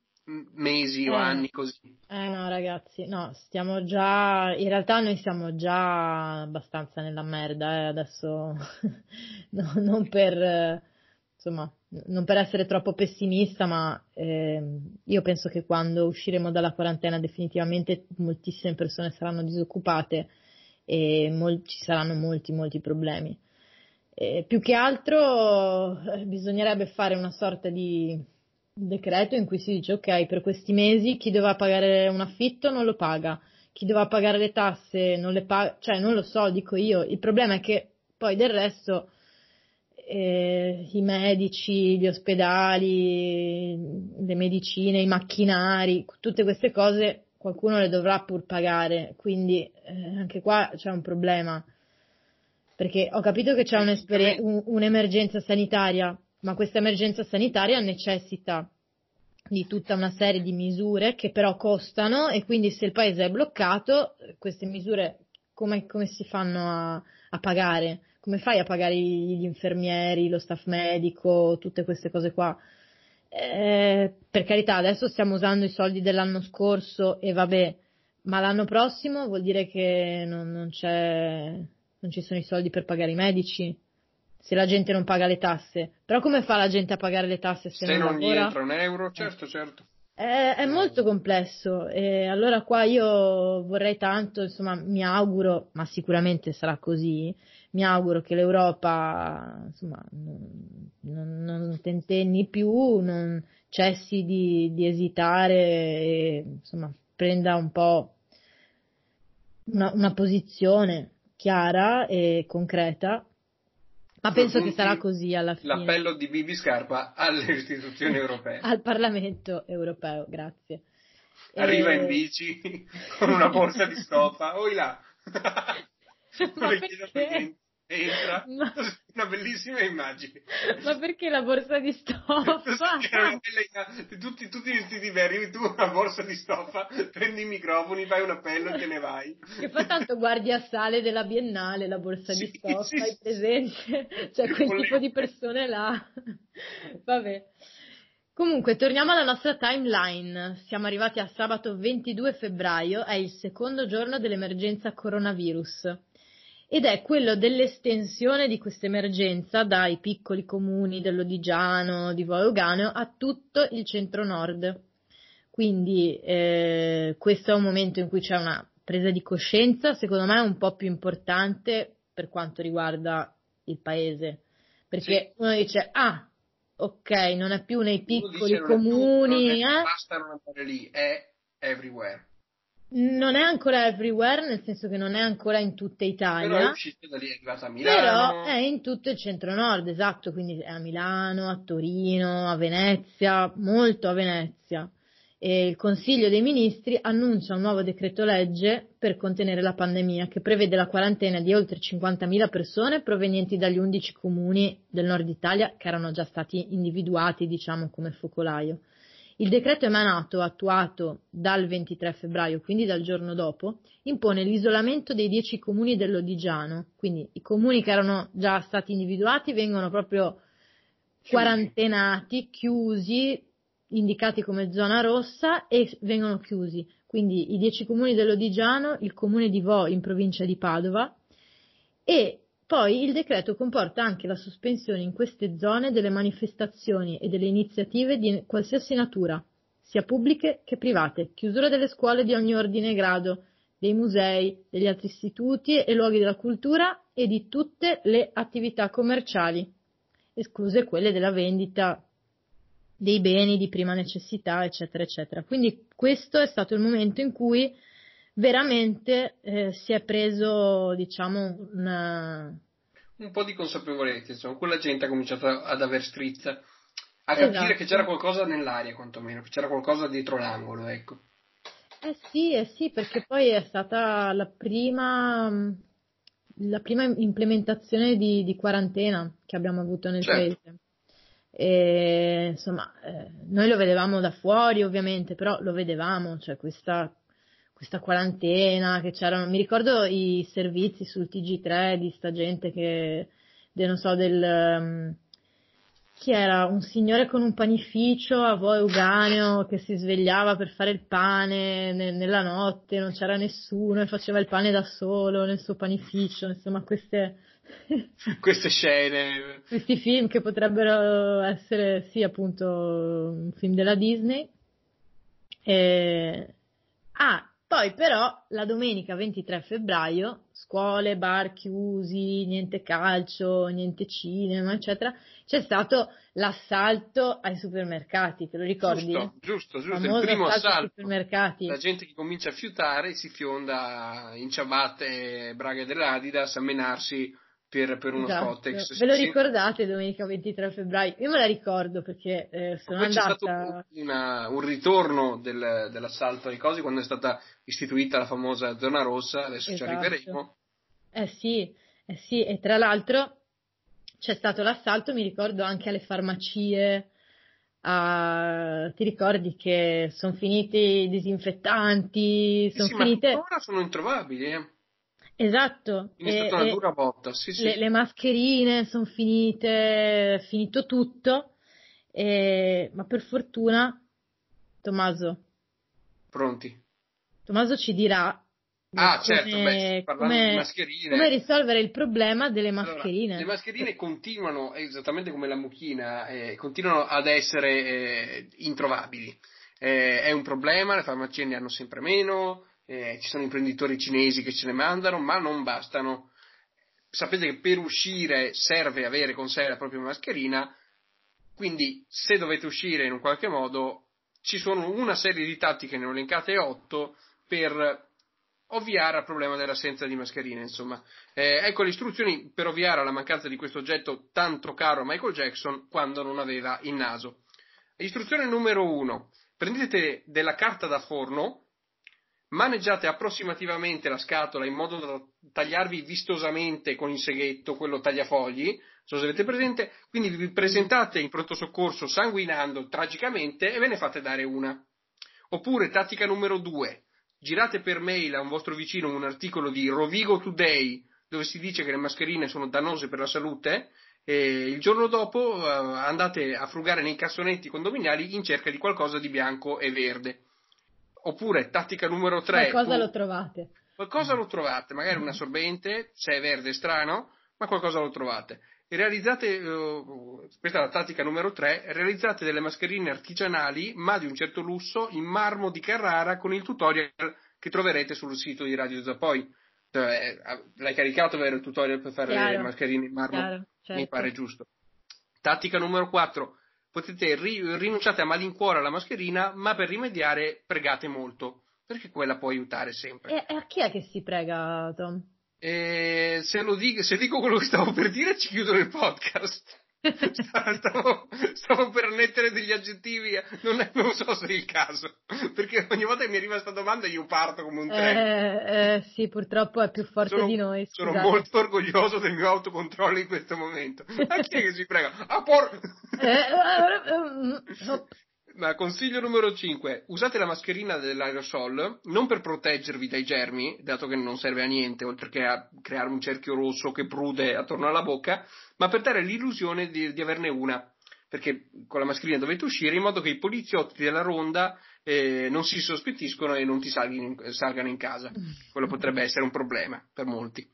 mesi eh, o anni così. Eh no ragazzi, no, stiamo già, in realtà noi siamo già abbastanza nella merda, eh, adesso no, non per insomma, non per essere troppo pessimista, ma eh, io penso che quando usciremo dalla quarantena definitivamente moltissime persone saranno disoccupate e mol- ci saranno molti, molti problemi. E più che altro eh, bisognerebbe fare una sorta di decreto in cui si dice ok, per questi mesi chi doveva pagare un affitto non lo paga, chi doveva pagare le tasse non le paga, cioè non lo so, dico io. Il problema è che poi del resto eh, i medici, gli ospedali, le medicine, i macchinari, tutte queste cose qualcuno le dovrà pur pagare, quindi eh, anche qua c'è un problema. Perché ho capito che c'è un, un'emergenza sanitaria, ma questa emergenza sanitaria necessita di tutta una serie di misure che però costano e quindi se il paese è bloccato, queste misure come, come si fanno a, a, pagare? Come fai a pagare gli infermieri, lo staff medico, tutte queste cose qua? Eh, per carità, adesso stiamo usando i soldi dell'anno scorso e vabbè, ma l'anno prossimo vuol dire che non, non, non ci sono i soldi per pagare i medici? se la gente non paga le tasse. Però come fa la gente a pagare le tasse se, se non, non gli entra un euro? Certo, certo. È, è molto complesso. E allora qua io vorrei tanto, insomma, mi auguro, ma sicuramente sarà così, mi auguro che l'Europa, insomma, non, non, tentenni più, non cessi di, di esitare e, insomma, prenda un po' una, una posizione chiara e concreta ma penso che sarà così alla fine. L'appello di Bibi Scarpa alle istituzioni europee. Al Parlamento europeo, grazie. Arriva e... in bici con una borsa di stoffa, oi là. Ma perché? Entra, ma... una bellissima immagine. Ma perché la borsa di stoffa? tutti, tutti i vestiti veri, tu una borsa di stoffa, prendi i microfoni, fai un appello e te ne vai. Che fa tanto guardia sale della Biennale, la borsa sì, di stoffa, sì, hai presente? Cioè quel Volevo... tipo di persone là. Vabbè. Comunque, torniamo alla nostra timeline. Siamo arrivati a sabato 22 febbraio, è il secondo giorno dell'emergenza coronavirus ed è quello dell'estensione di questa emergenza dai piccoli comuni dell'Odigiano, di Volgano, a tutto il centro-nord. Quindi eh, questo è un momento in cui c'è una presa di coscienza, secondo me un po' più importante per quanto riguarda il paese. Perché sì. uno dice, ah, ok, non è più nei piccoli dice, comuni. È, eh? Basta non andare lì, è everywhere. Non è ancora everywhere, nel senso che non è ancora in tutta Italia. Però è uscita da lì, è arrivata a Milano. Però è in tutto il centro-nord, esatto, quindi è a Milano, a Torino, a Venezia, molto a Venezia. E il Consiglio dei Ministri annuncia un nuovo decreto legge per contenere la pandemia che prevede la quarantena di oltre 50.000 persone provenienti dagli 11 comuni del nord Italia che erano già stati individuati, diciamo, come focolaio. Il decreto emanato, attuato dal 23 febbraio, quindi dal giorno dopo, impone l'isolamento dei dieci comuni dell'Odigiano, quindi i comuni che erano già stati individuati vengono proprio quarantenati, chiusi, indicati come zona rossa e vengono chiusi. Quindi i dieci comuni dell'Odigiano, il comune di Vo in provincia di Padova e poi il decreto comporta anche la sospensione in queste zone delle manifestazioni e delle iniziative di qualsiasi natura, sia pubbliche che private, chiusura delle scuole di ogni ordine e grado, dei musei, degli altri istituti e luoghi della cultura e di tutte le attività commerciali, escluse quelle della vendita dei beni di prima necessità, eccetera, eccetera. Quindi questo è stato il momento in cui veramente eh, si è preso, diciamo, una... un po' di consapevolezza, insomma, quella gente ha cominciato ad aver strizza, a capire esatto. che c'era qualcosa nell'aria, quantomeno, che c'era qualcosa dietro l'angolo, ecco. Eh sì, eh sì, perché poi è stata la prima, la prima implementazione di, di quarantena che abbiamo avuto nel certo. paese. E, insomma, eh, noi lo vedevamo da fuori ovviamente, però lo vedevamo, cioè questa questa quarantena, che c'erano, mi ricordo i servizi sul TG3 di sta gente che, de, non so, del, um, chi era? Un signore con un panificio a Vo Euganeo che si svegliava per fare il pane ne, nella notte, non c'era nessuno e faceva il pane da solo nel suo panificio, insomma queste... queste scene. Questi film che potrebbero essere, sì, appunto, un film della Disney. E... Ah, poi però la domenica 23 febbraio, scuole, bar chiusi, niente calcio, niente cinema, eccetera, c'è stato l'assalto ai supermercati, te lo ricordi? Giusto, giusto, giusto, il primo assalto. supermercati. La gente che comincia a fiutare si fionda in ciabatte braghe dell'Adidas a menarsi per, per uno esatto. Spotex. Ve lo ricordate domenica 23 febbraio? Io me la ricordo perché eh, sono Poi andata... C'è stato una, un ritorno del, dell'assalto ai cosi quando è stata istituita la famosa zona rossa, adesso Esatto. ci arriveremo. Eh sì, eh sì, e tra l'altro c'è stato l'assalto, mi ricordo anche alle farmacie. a- ti ricordi che sono finiti i disinfettanti, sono Sì, ma finite... ora sono introvabili, eh. Esatto, è stata una dura botta, sì, sì. le, le mascherine sono finite, è finito tutto, e- ma per fortuna Tommaso, Pronti? Tommaso ci dirà Ah, come, certo, beh, parlando come- di mascherine. come risolvere il problema delle Allora, mascherine. le mascherine continuano, esattamente come la mucchina, eh, continuano ad essere eh, introvabili. Eh, è un problema, le farmacie ne hanno sempre meno, eh, ci sono imprenditori cinesi che ce ne mandano, ma non bastano. Sapete che per uscire serve avere con sé la propria mascherina, quindi se dovete uscire in un qualche modo ci sono una serie di tattiche, ne ho elencate otto, per ovviare al problema dell'assenza di mascherine, insomma. Eh, ecco le istruzioni per ovviare alla mancanza di questo oggetto tanto caro a Michael Jackson quando non aveva il naso. Istruzione numero uno. Prendete della carta da forno, maneggiate approssimativamente la scatola in modo da tagliarvi vistosamente con il seghetto, quello tagliafogli, non so se avete presente, quindi vi presentate in pronto soccorso sanguinando tragicamente e ve ne fate dare una. Oppure, tattica numero due, girate per mail a un vostro vicino un articolo di Rovigo Today dove si dice che le mascherine sono dannose per la salute e il giorno dopo eh, andate a frugare nei cassonetti condominiali in cerca di qualcosa di bianco e verde. Oppure, tattica numero tre, Qualcosa tu- lo trovate. qualcosa lo trovate, magari un assorbente, se è verde è strano, ma qualcosa lo trovate. E realizzate, eh, questa è la tattica numero 3, realizzate delle mascherine artigianali, ma di un certo lusso, in marmo di Carrara, con il tutorial che troverete sul sito di Radio Zappoi. Cioè, eh, l'hai caricato, vero, il tutorial per fare le Chiaro, mascherine in marmo? chiaro, Mi certo. pare giusto. Tattica numero 4, potete ri- rinunciate a malincuore alla mascherina, ma per rimediare pregate molto, perché quella può aiutare sempre. E, a chi è che si prega, Tom? E se, lo dico, se dico quello che stavo per dire, ci chiudono il podcast. Stavo, stavo per mettere degli aggettivi, non, è- non so se è il caso, perché ogni volta che mi arriva questa domanda io parto come un treno. Eh, eh, sì, purtroppo è più forte sono, di noi. sono scusate. molto orgoglioso del mio autocontrollo in questo momento. A chi è che si prega? A por... Eh, eh, eh, oh, Ma consiglio numero 5, usate la mascherina dell'aerosol non per proteggervi dai germi, dato che non serve a niente, oltre che a creare un cerchio rosso che prude attorno alla bocca, ma per dare l'illusione di, di averne una, perché con la mascherina dovete uscire in modo che i poliziotti della ronda eh, non si sospettiscono e non ti salgano salgano in casa. Quello potrebbe essere un problema per molti.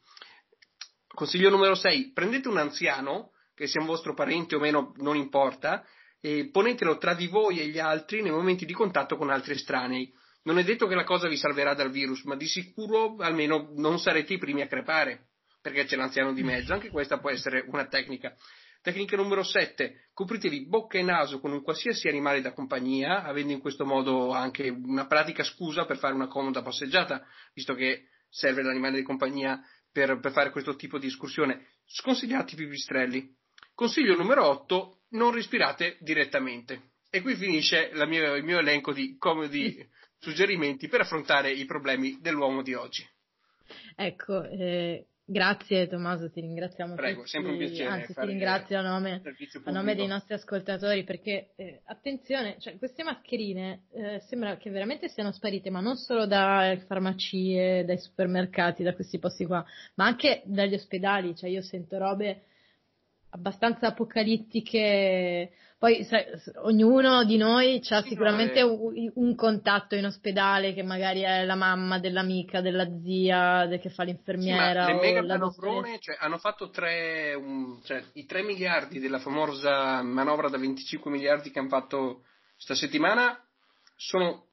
Consiglio numero 6, prendete un anziano, che sia un vostro parente o meno, non importa, e ponetelo tra di voi e gli altri nei momenti di contatto con altri estranei. Non è detto che la cosa vi salverà dal virus, ma di sicuro almeno non sarete i primi a crepare, perché c'è l'anziano di mezzo. Anche questa può essere una tecnica. Tecnica numero 7. Copritevi bocca e naso con un qualsiasi animale da compagnia, avendo in questo modo anche una pratica scusa per fare una comoda passeggiata, visto che serve l'animale di compagnia per, per fare questo tipo di escursione. Sconsigliate i pipistrelli. Consiglio numero 8, non respirate direttamente. E qui finisce mia- il mio elenco di comodi suggerimenti per affrontare i problemi dell'uomo di oggi. Ecco, eh, grazie Tommaso, ti ringraziamo Prego, tutti, sempre un piacere anzi ti ringrazio a nome, a nome dei nostri ascoltatori perché eh, attenzione, cioè, queste mascherine eh, sembra che veramente siano sparite, ma non solo dalle farmacie, dai supermercati, da questi posti qua, ma anche dagli ospedali, cioè io sento robe abbastanza apocalittiche. Poi sai, ognuno di noi ha Sì, sicuramente un, un contatto in ospedale che magari è la mamma dell'amica, della zia che fa Sì, l'infermiera le o mega manovrone cioè, hanno fatto tre, un- cioè, i 3 miliardi della famosa manovra da 25 miliardi che hanno fatto sta settimana sono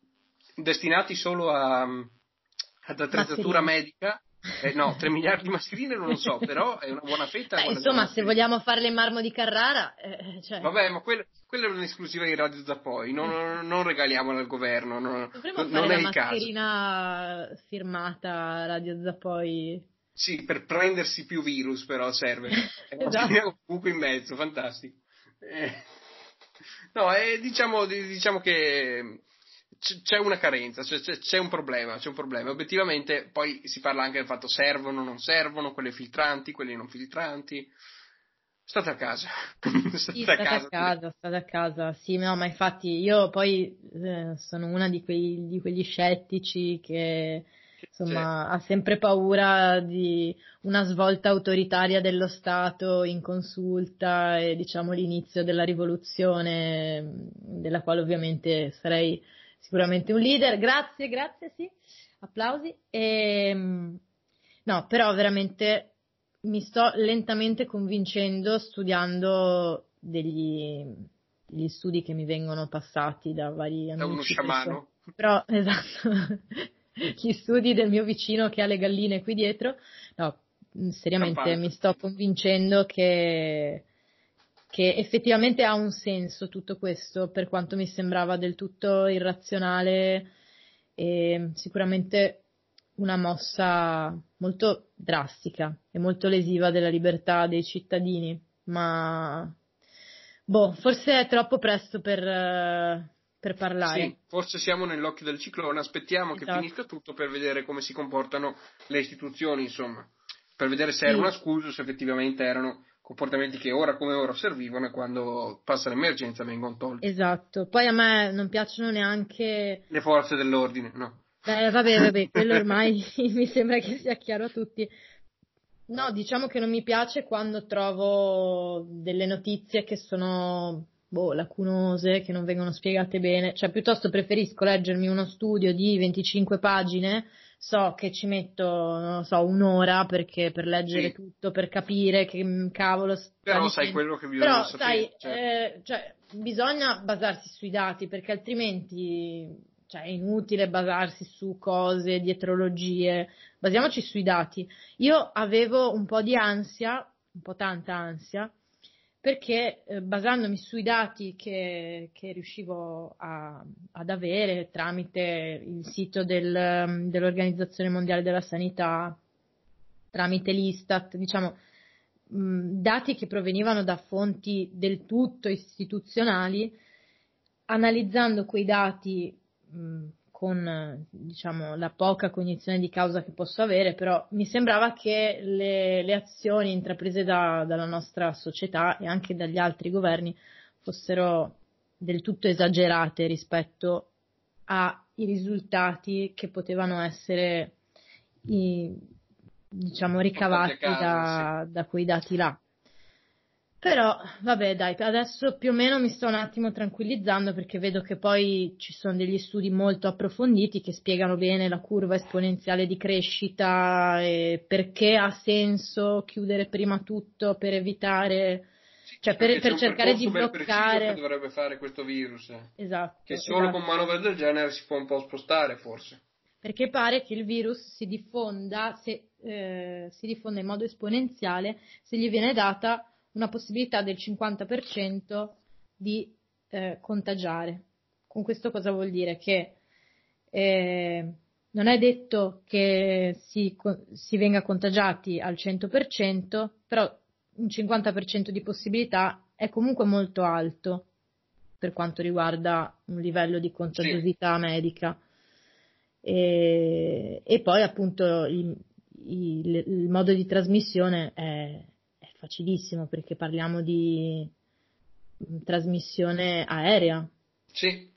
destinati solo a, ad attrezzatura Mascherine. medica. Eh, no, 3 miliardi di mascherine non lo so, però è una buona fetta. Beh, insomma, se vogliamo farle in marmo di Carrara, eh, cioè, Vabbè, ma quella, quella è un'esclusiva di Radio Zappoi, non, non, non regaliamola al governo, non, dovremmo non fare è caso. mascherina firmata Radio Zappoi. Sì, per prendersi più virus però serve. esatto. comunque in mezzo, fantastico. Eh, no, eh, diciamo, diciamo che c'è una carenza, c'è, c'è, un problema, c'è un problema. Obiettivamente poi si parla anche del fatto servono, non servono, quelle filtranti, quelli non filtranti. State a casa. state, sì, a, state casa. a casa. State a casa, sì, no, ma infatti io poi eh, sono una di, quei, di quegli scettici che insomma sì. ha sempre paura di una svolta autoritaria dello Stato in consulta e diciamo l'inizio della rivoluzione della quale ovviamente sarei sicuramente un leader. Grazie, grazie, sì. Applausi. E, ehm, no, però veramente mi sto lentamente convincendo studiando degli, degli studi che mi vengono passati da vari amici. Da uno sciamano. Però, esatto, gli studi del mio vicino che ha le galline qui dietro. No, seriamente Campante. mi sto convincendo che che effettivamente ha un senso tutto questo, per quanto mi sembrava del tutto irrazionale e sicuramente una mossa molto drastica e molto lesiva della libertà dei cittadini, ma boh, forse è troppo presto per, per parlare. Sì, forse siamo nell'occhio del ciclone, aspettiamo esatto. che finisca tutto per vedere come si comportano le istituzioni, insomma, per vedere se sì. era una scusa o se effettivamente erano comportamenti che ora come ora servivano e quando passa l'emergenza vengono tolti. Esatto, poi a me non piacciono neanche le forze dell'ordine, no. Beh, vabbè, vabbè, quello ormai mi sembra che sia chiaro a tutti. No, diciamo che non mi piace quando trovo delle notizie che sono boh, lacunose, che non vengono spiegate bene, cioè piuttosto preferisco leggermi uno studio di 25 pagine so che ci metto, non so, un'ora perché, per leggere sì. tutto, per capire che cavolo Però sai quello che bisogna Però, sapere. Sai, certo. eh, cioè, bisogna basarsi sui dati perché altrimenti cioè, è inutile basarsi su cose, dietrologie. Basiamoci sui dati. Io avevo un po' di ansia, un po' tanta ansia, perché eh, basandomi sui dati che, che riuscivo a, ad avere tramite il sito del, mm, dell'Organizzazione Mondiale della Sanità, tramite l'Istat, diciamo, mh, mm, dati che provenivano da fonti del tutto istituzionali, analizzando quei dati mh, mm, con diciamo, la poca cognizione di causa che posso avere, però mi sembrava che le, le azioni intraprese da, dalla nostra società e anche dagli altri governi fossero del tutto esagerate rispetto ai risultati che potevano essere i, diciamo, ricavati da, da quei dati là. Però, vabbè, dai, adesso più o meno mi sto un attimo tranquillizzando perché vedo che poi ci sono degli studi molto approfonditi che spiegano bene la curva esponenziale di crescita e perché ha senso chiudere prima tutto per evitare, cioè per, per cercare di bloccare. che dovrebbe fare questo virus. Esatto. Che solo esatto. con manovre del genere si può un po' spostare, forse. Perché pare che il virus si diffonda, se, eh, si diffonda in modo esponenziale se gli viene data una possibilità del 50% di eh, contagiare. Con questo cosa vuol dire? Che eh, non è detto che si, si, venga contagiati al 100%, però un 50% di possibilità è comunque molto alto per quanto riguarda un livello di contagiosità medica. E, e, poi appunto il, il, il modo di trasmissione è, facilissimo perché parliamo di mm, trasmissione aerea. Sì,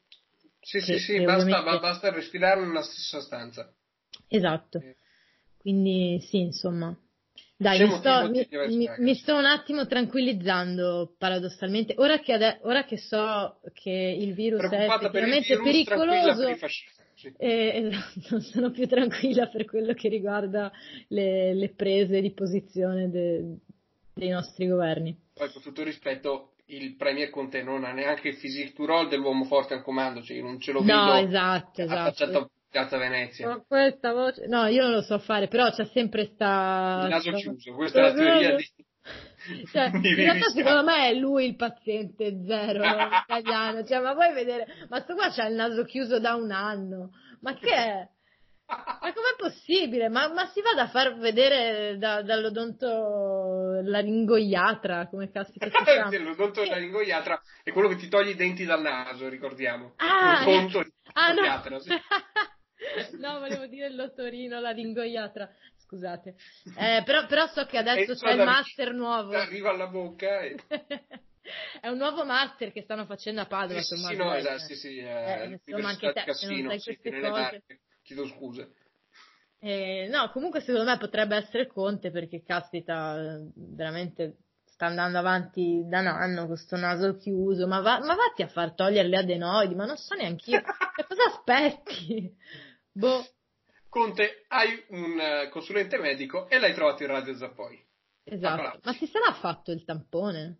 sì, sì, sì basta, ovviamente... basta, respirare nella stessa stanza. Esatto, quindi sì, insomma. Dai, mi sto, mi, mi, mi sto, un attimo tranquillizzando paradossalmente. Ora che, ade- ora che so che il virus è effettivamente per pericoloso, eh, esatto, sono più tranquilla per quello che riguarda le, le prese di posizione de- dei nostri governi. Poi con tutto rispetto il Premier Conte non ha neanche il physique to roll dell'uomo forte al comando, cioè non ce lo vedo no, esatto, esatto. Piazza Venezia. No, questa voce, no, io non lo so fare, però c'è sempre sta... Il naso chiuso, questa è la teoria di... Cioè, in realtà secondo me è lui il paziente zero italiano, cioè, ma vuoi vedere, ma sto qua c'ha il naso chiuso da un anno, ma che è? Ma com'è possibile? Ma, ma, si vada a far vedere da, dall'odonto laringoiatra, come caspita si chiama? L'odonto laringoiatra è quello che ti toglie i denti dal naso, ricordiamo. Ah, L'odonto ah no. sì. no, volevo dire l'otorino laringoiatra. Scusate. Eh, però, però, so che adesso c'è il master nuovo. Arriva alla bocca e... è un nuovo master che stanno facendo a Padova. Sì, sì, no, esatto, sì, sì, eh, eh, insomma, anche te, Cassino, non sai queste cose. Chiedo scusa. Eh, no, comunque secondo me potrebbe essere Conte perché caspita, veramente sta andando avanti da un anno con sto naso chiuso, ma, va, ma vatti a far togliere le adenoidi, ma non so neanche io, che cosa aspetti? Boh. Conte, hai un uh, consulente medico e l'hai trovato in Radio Zappoi. Esatto, ma si sarà fatto il tampone?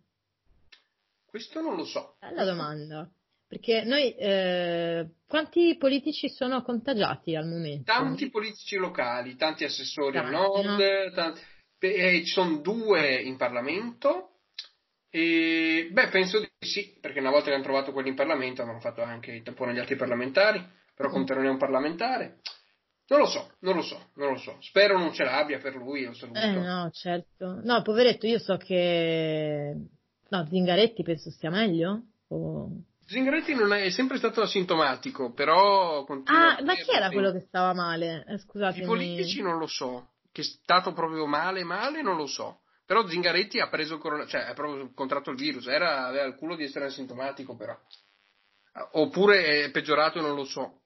Questo non lo so. Bella domanda. Perché noi, eh, quanti politici sono contagiati al momento? Tanti politici locali, tanti assessori al nord, tanti, eh, ci sono due in Parlamento. E, beh, penso di sì, perché una volta che hanno trovato quelli in Parlamento hanno fatto anche il tampone agli altri parlamentari, però mm. Conte non è un parlamentare. Non lo so, non lo so, non lo so. Spero non ce l'abbia per lui, lo saluto. Eh no, certo. No, poveretto, io so che... No, Zingaretti penso stia meglio. O... Zingaretti non è, è, sempre stato asintomatico, però continua Ah, ma chi era quello che stava male? Eh, scusatemi. I politici non lo so, che è stato proprio male male non lo so. Però Zingaretti ha preso corona, cioè ha proprio contratto il virus, era, aveva il culo di essere asintomatico però. Oppure è peggiorato non lo so.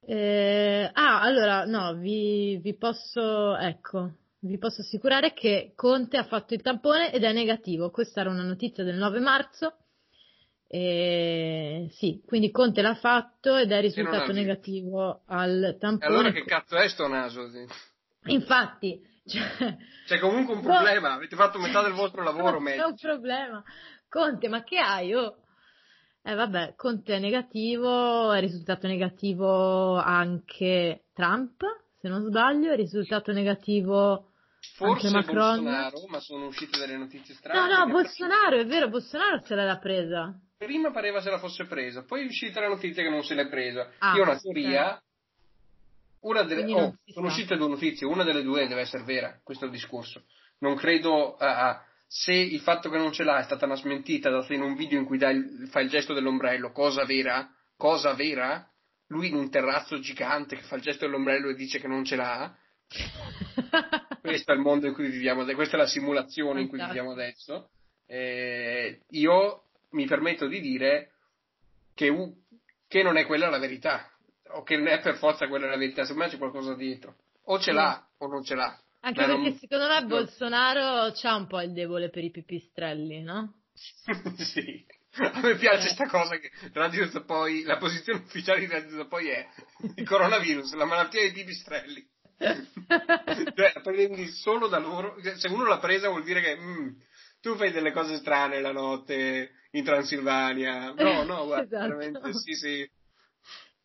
Eh, ah, allora, no, vi, vi posso, ecco, vi posso assicurare che Conte ha fatto il tampone ed è negativo. Questa era una notizia del 9 marzo e sì, quindi Conte l'ha fatto ed è risultato negativo al tampone. E allora che cazzo è sto naso? Sì. Infatti, cioè... c'è comunque un problema, avete fatto metà del vostro lavoro, C'è un problema. Conte, ma che hai? Oh? Eh vabbè, Conte è negativo, è risultato negativo anche Trump, se non sbaglio, è risultato negativo Forse Macron. Bolsonaro, ma sono uscite delle notizie strane. No, no, Bolsonaro, è vero, Bolsonaro se l'era presa prima pareva se la fosse presa, poi è uscita la notizia che non se l'è presa. Ah, Io ho una teoria. Una delle, oh, sono uscite due notizie, una delle due deve essere vera, questo è il discorso. Non credo uh, se il fatto che non ce l'ha è stata una smentita data in un video in cui il, fa il gesto dell'ombrello, cosa vera, cosa vera, lui in un terrazzo gigante che fa il gesto dell'ombrello e dice che non ce l'ha. questo è il mondo in cui viviamo, questa è la simulazione in cui viviamo adesso. Eh, io mi permetto di dire che, che, non è quella la verità, o che non è per forza quella la verità, secondo me c'è qualcosa dietro. O ce l'ha o non ce l'ha. Anche perché non... secondo me Bolsonaro c'ha un po' il debole per i pipistrelli, no? sì. A me piace questa eh. cosa che Radio Zapoi, la posizione ufficiale di Radio Zapoi è il coronavirus, la malattia dei pipistrelli. cioè, prendi solo da loro, se uno l'ha presa vuol dire che mm, tu fai delle cose strane la notte in Transilvania. No, no, guarda, esatto. veramente sì, sì.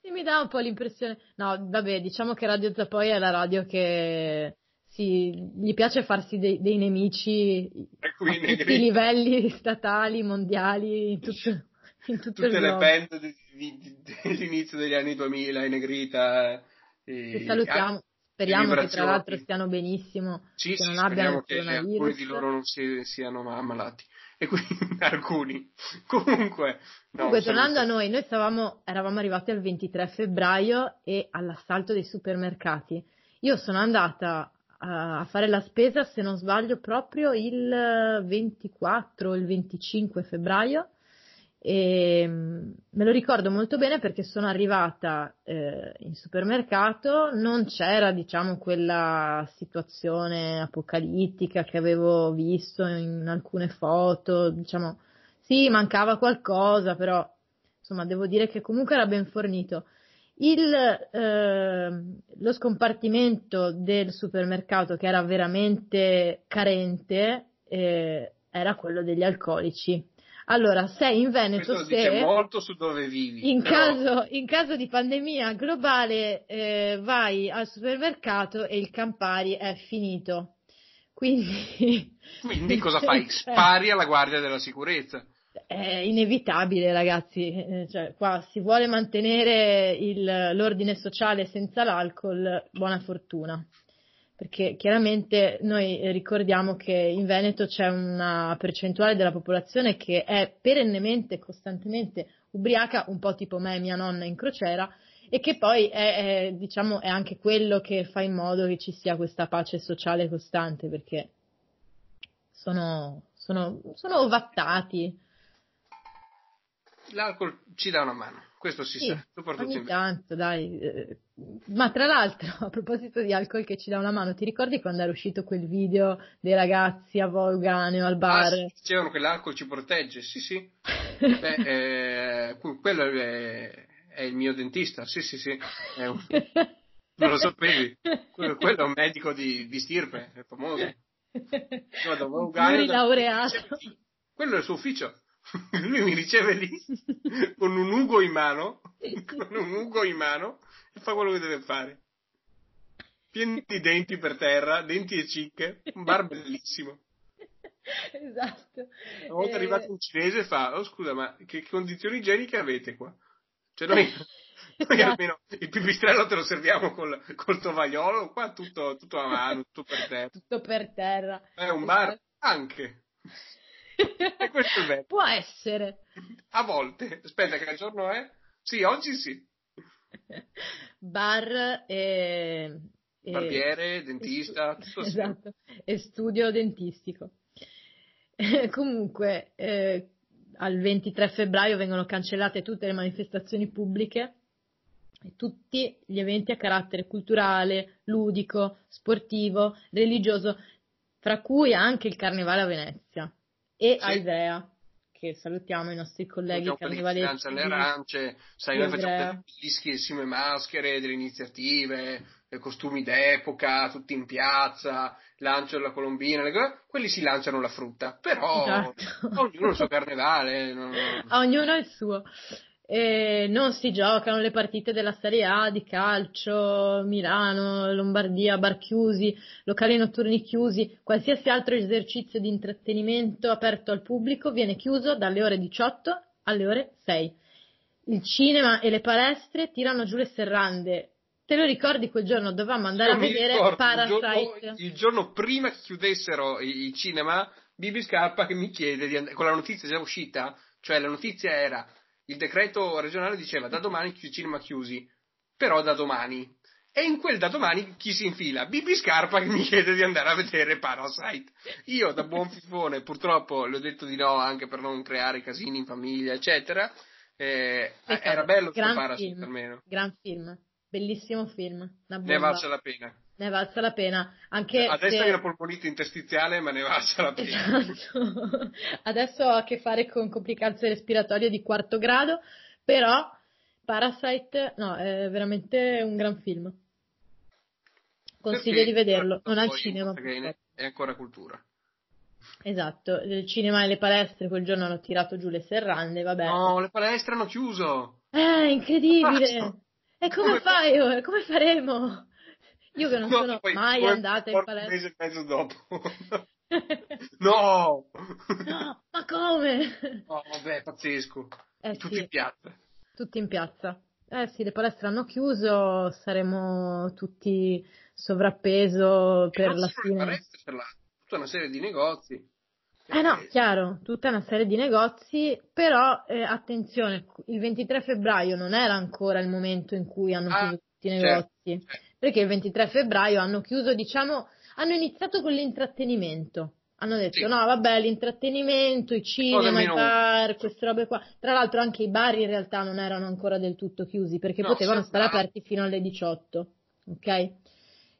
E mi dà un po' l'impressione. No, vabbè, diciamo che Radio Zapoi è la radio che si, gli piace farsi dei, dei nemici a tutti i livelli statali, mondiali, in tutto, in tutto Tutte le band di, di, di, dell'inizio degli anni 2000 in negrita. E, Ti salutiamo. Speriamo che tra l'altro stiano benissimo, sì, che sì, non abbiano. Che alcuni di loro non si, siano ammalati. E quindi alcuni. Comunque, no, Comunque tornando a noi, noi stavamo, eravamo arrivati al 23 febbraio e all'assalto dei supermercati. Io sono andata a fare la spesa, se non sbaglio, proprio il 24 o il 25 febbraio e mm, me lo ricordo molto bene perché sono arrivata eh, in supermercato, non c'era diciamo quella situazione apocalittica che avevo visto in alcune foto, diciamo sì mancava qualcosa però insomma devo dire che comunque era ben fornito. Il, eh, lo scompartimento del supermercato che era veramente carente eh, era quello degli alcolici allora, sei in Veneto, Questo se molto su dove vivi. In, però... caso, in caso, di pandemia globale eh, vai al supermercato e il Campari è finito. Quindi, Quindi cosa fai? Spari alla guardia della sicurezza. è inevitabile, ragazzi. Eh, cioè, qua si vuole mantenere il, l'ordine sociale senza l'alcol, buona fortuna. Perché chiaramente noi ricordiamo che in Veneto c'è una percentuale della popolazione che è perennemente, costantemente ubriaca, un po' tipo me e mia nonna in crociera, e che poi è, è, diciamo, è anche quello che fa in modo che ci sia questa pace sociale costante, perché sono, sono, sono ovattati. L'alcol ci dà una mano, questo si Sì, sa, soprattutto ogni in tanto, dai. eh, Ma tra l'altro, a proposito di alcol che ci dà una mano, ti ricordi quando era uscito quel video dei ragazzi a Volganeo al Ah, bar? sì, dicevano che l'alcol ci protegge, sì, sì. Beh, eh, que- quello è, è il mio dentista, sì, sì, sì. Un- non lo sapevi. Quello, quello è un medico di, di stirpe, è famoso. Vado a Un Vaugano, plurilaureato. Quello è il suo ufficio. Lui mi riceve lì con un ugo in mano, con un ugo in mano e fa quello che deve fare. Pieni di denti per terra, denti e cicche, un bar bellissimo. Esatto. Una volta Eh, arrivato un cinese e fa, oh scusa, ma che condizioni igieniche avete qua? Cioè noi, noi Esatto. almeno il pipistrello te lo serviamo col, col tovagliolo, qua tutto, tutto a mano, tutto per terra. Tutto per terra. È un bar anche, E questo è bello. Può essere. a volte. Aspetta, che giorno è? Sì, oggi sì. Bar e... e- Barbiere, dentista, tutto assieme. Esatto, e studio dentistico. Comunque, eh, al 23 febbraio vengono cancellate tutte le manifestazioni pubbliche e tutti gli eventi a carattere culturale, ludico, sportivo, religioso, fra cui anche il Carnevale a Venezia e Sì. a che salutiamo i nostri colleghi lanciano le arance, sai, noi facciamo bellissime maschere, delle iniziative, dei costumi d'epoca, tutti in piazza, lancio della colombina, le quelli si lanciano la frutta, però Esatto. ognuno il suo carnevale. non- ognuno il suo. E non si giocano le partite della Serie A di calcio, Milano, Lombardia, bar chiusi, locali notturni chiusi, qualsiasi altro esercizio di intrattenimento aperto al pubblico viene chiuso dalle ore 18 alle ore 6. Il cinema e le palestre tirano giù le serrande. Te lo ricordi quel giorno? Dovevamo andare Io a vedere ricordo, il Parasite. giorno, il giorno prima che chiudessero i, i cinema, Bibi Scarpa che mi chiede di and- con la notizia già uscita, cioè la notizia era il decreto regionale diceva da domani i cinema chiusi, però da domani. E in quel da domani chi si infila? Bibi Scarpa che mi chiede di andare a vedere Parasite. Io da buon fifone purtroppo le ho detto di no anche per non creare casini in famiglia, eccetera. Eh, era bello Gran Parasite film. almeno. Gran film, bellissimo film. Ne valsa la pena. Ne è valsa la pena. Anche Adesso se- hai una polmonite interstiziale, ma ne valsa la pena. Esatto. Adesso ho a che fare con complicanze respiratorie di quarto grado, però Parasite, no, è veramente un gran film. Consiglio Perché di vederlo, non al cinema. È ancora cultura. Esatto, il cinema e le palestre quel giorno hanno tirato giù le serrande, vabbè. No, le palestre hanno chiuso. Eh, incredibile! E come Come fai ora? Come faremo? Io che non No, sono poi mai andata in Un palestra. mese e mezzo dopo. no! No, ma come? No, vabbè, pazzesco. Eh Tutti sì. in piazza. Tutti in piazza. Eh sì, le palestre hanno chiuso, saremo tutti sovrappeso per la fine. per la- tutta una serie di negozi. Eh no, chiaro, tutta una serie di negozi, però eh, attenzione, il 23 febbraio non era ancora il momento in cui hanno Ah, chiuso tutti i certo, negozi, certo. Perché il 23 febbraio hanno chiuso, diciamo, hanno iniziato con l'intrattenimento. Hanno detto, Sì. no, vabbè, l'intrattenimento, i cinema, i bar, queste robe qua. Tra l'altro anche i bar in realtà non erano ancora del tutto chiusi, perché No, potevano stare aperti fino alle 18, ok? E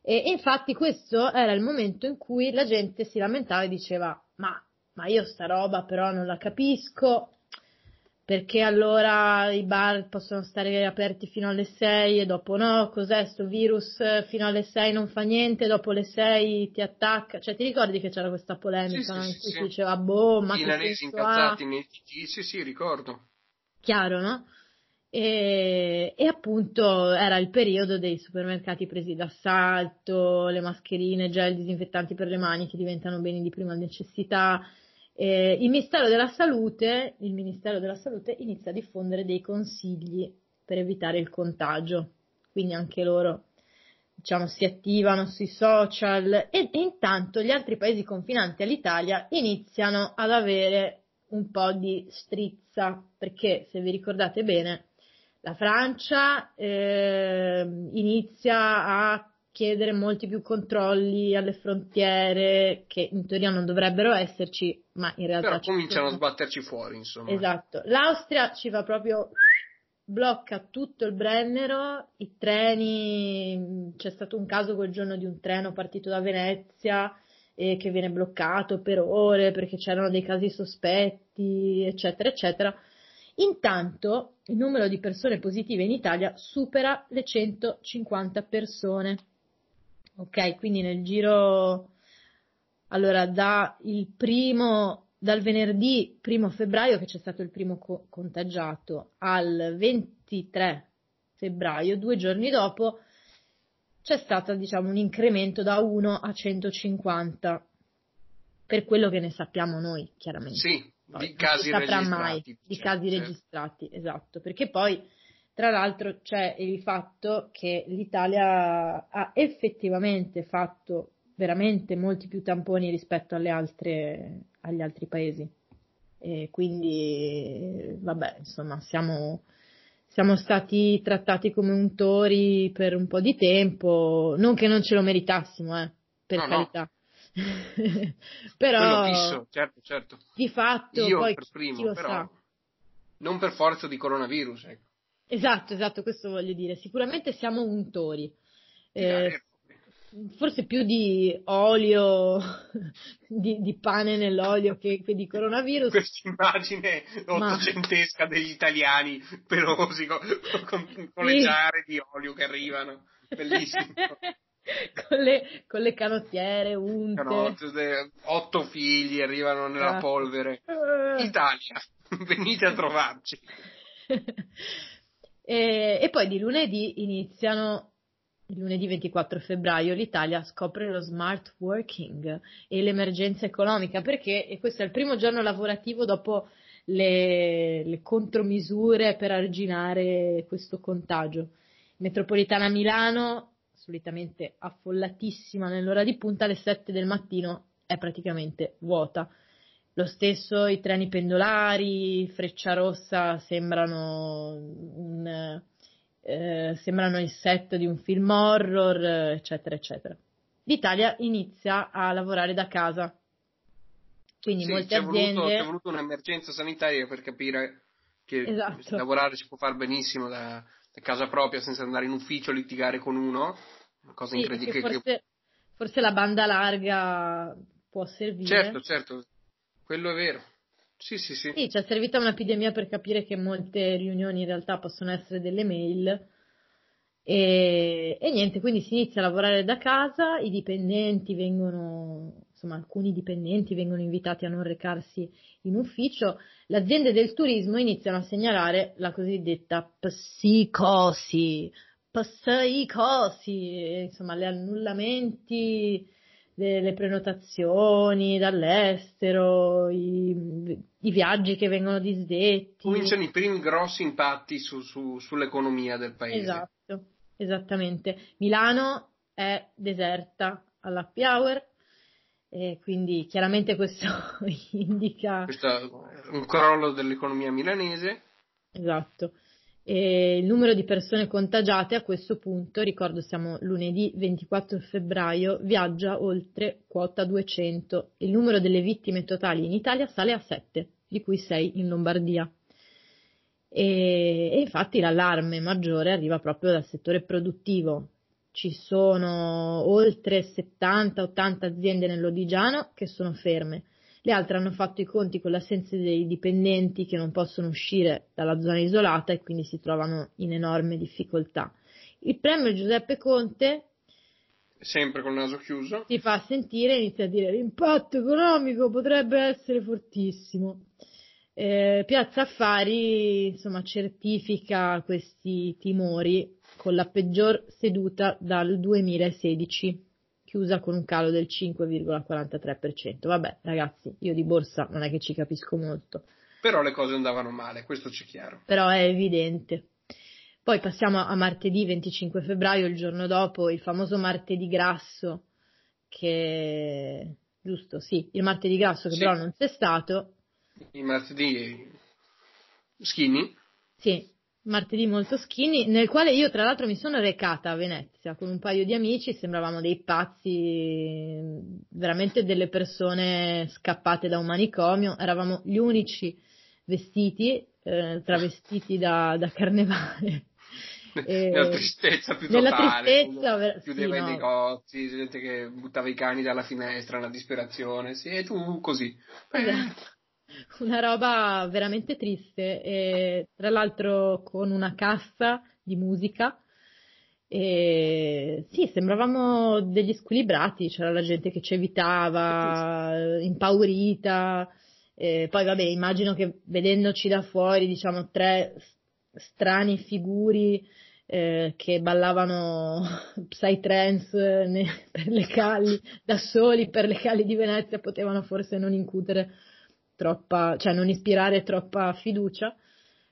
e infatti questo era il momento in cui la gente si lamentava e diceva, ma, ma io sta roba però non la capisco, perché allora i bar possono stare aperti fino alle 6 e dopo no, cos'è sto virus fino alle 6 non fa niente, dopo le 6 ti attacca, cioè ti ricordi che c'era questa polemica Sì, sì, no? in sì, cui sì. si diceva, boh, ma I ha? incazzati nei TG, sì, sì, ricordo. chiaro, no? E, e appunto era il periodo dei supermercati presi d'assalto, le mascherine, gel disinfettanti per le mani che diventano beni di prima necessità Eh, il, Ministero della Salute, il Ministero della Salute inizia a diffondere dei consigli per evitare il contagio, quindi anche loro diciamo, si attivano sui social e, e intanto gli altri paesi confinanti all'Italia iniziano ad avere un po' di strizza, perché se vi ricordate bene, la Francia eh, inizia a chiedere molti più controlli alle frontiere che in teoria non dovrebbero esserci, ma in realtà... Però cominciano sono. a sbatterci fuori, insomma. Esatto. L'Austria ci va proprio blocca tutto il Brennero, i treni, c'è stato un caso quel giorno di un treno partito da Venezia eh, che viene bloccato per ore perché c'erano dei casi sospetti, eccetera, eccetera. Intanto il numero di persone positive in Italia supera le 150 persone. Ok, quindi nel giro, allora da il primo, dal venerdì primo febbraio che c'è stato il primo co- contagiato al 23 febbraio, due giorni dopo, c'è stato diciamo un incremento da 1 a 150 per quello che ne sappiamo noi, chiaramente. Sì, poi, di casi registrati. mai di certo, casi certo. registrati, esatto, perché poi tra l'altro c'è il fatto che l'Italia ha effettivamente fatto veramente molti più tamponi rispetto alle altre, agli altri paesi. E quindi, vabbè, insomma, siamo, siamo stati trattati come untori per un po' di tempo, non che non ce lo meritassimo, eh, per no, carità. No. però fisso, certo, certo. di fatto io poi per primo, però sa. non per forza di coronavirus. Ecco. Esatto, esatto, questo voglio dire. Sicuramente siamo untori. Eh, forse più di olio, di, di pane nell'olio che, che, di coronavirus. Questa immagine ottocentesca Ma... degli italiani pelosi con, con, con sì. le giare di olio che arrivano. Bellissimo. con, le, con le canottiere unte. Canotte, otto figli arrivano nella ah. polvere. Italia, venite a trovarci. E, e poi di lunedì iniziano il lunedì 24 febbraio l'Italia scopre lo smart working e l'emergenza economica perché e questo è il primo giorno lavorativo dopo le, le contromisure per arginare questo contagio. Metropolitana Milano, solitamente affollatissima nell'ora di punta, alle 7 del mattino è praticamente vuota. Lo stesso i treni pendolari, Freccia Rossa sembrano un eh, sembrano il set di un film horror, eccetera, eccetera. L'Italia inizia a lavorare da casa. Quindi sì, molte aziende... Voluto, c'è voluto un'emergenza sanitaria per capire che esatto. lavorare si può fare benissimo da, da, casa propria senza andare in ufficio, litigare con uno, una cosa sì, incredibile. Forse, che... forse la banda larga può servire. Certo, certo, quello è vero. Sì, sì, sì. Sì, ci è servita un'epidemia per capire che molte riunioni in realtà possono essere delle mail. E, e, niente, quindi si inizia a lavorare da casa, i dipendenti vengono, insomma, alcuni dipendenti vengono invitati a non recarsi in ufficio. Le aziende del turismo iniziano a segnalare la cosiddetta psicosi, psicosi, insomma, gli annullamenti delle prenotazioni dall'estero, i, i, viaggi che vengono disdetti. Cominciano i primi grossi impatti su, su, sull'economia del paese. Esatto, esattamente. Milano è deserta all'happy hour, e quindi chiaramente questo indica... Questo è un crollo dell'economia milanese. Esatto. E il numero di persone contagiate a questo punto, ricordo siamo lunedì 24 febbraio, viaggia oltre quota 200. Il numero delle vittime totali in Italia sale a 7, di cui 6 in Lombardia. E, e infatti l'allarme maggiore arriva proprio dal settore produttivo. Ci sono oltre 70-80 aziende nell'Odigiano che sono ferme le altre hanno fatto i conti con l'assenza dei dipendenti che non possono uscire dalla zona isolata e quindi si trovano in enorme difficoltà. Il premio Giuseppe Conte sempre con il naso chiuso si fa sentire e inizia a dire l'impatto economico potrebbe essere fortissimo. Eh, Piazza Affari insomma certifica questi timori con la peggior seduta dal 2016 chiusa con un calo del 5,43%. Vabbè, ragazzi, io di borsa non è che ci capisco molto. Però le cose andavano male, questo c'è chiaro. Però è evidente. Poi passiamo a martedì 25 febbraio, il giorno dopo, il famoso martedì grasso, che giusto, sì, il martedì grasso che sì. però non c'è stato. Il martedì skinny. Sì, martedì molto skinny, nel quale io tra l'altro mi sono recata a Venezia con un paio di amici, sembravamo dei pazzi, veramente delle persone scappate da un manicomio, eravamo gli unici vestiti, eh, travestiti da, da carnevale. nella tristezza più nella totale, tristezza, ver- chiudeva sì, i no. negozi, gente che buttava i cani dalla finestra, una disperazione, sì, e tu così. Esatto. Una roba veramente triste, e, tra l'altro con una cassa di musica. E, sì, sembravamo degli squilibrati, c'era la gente che ci evitava, impaurita. E poi vabbè, immagino che vedendoci da fuori, diciamo, tre strani figuri eh, che ballavano psytrance per le calli, da soli per le calli di Venezia, potevano forse non incutere troppa, cioè non ispirare troppa fiducia.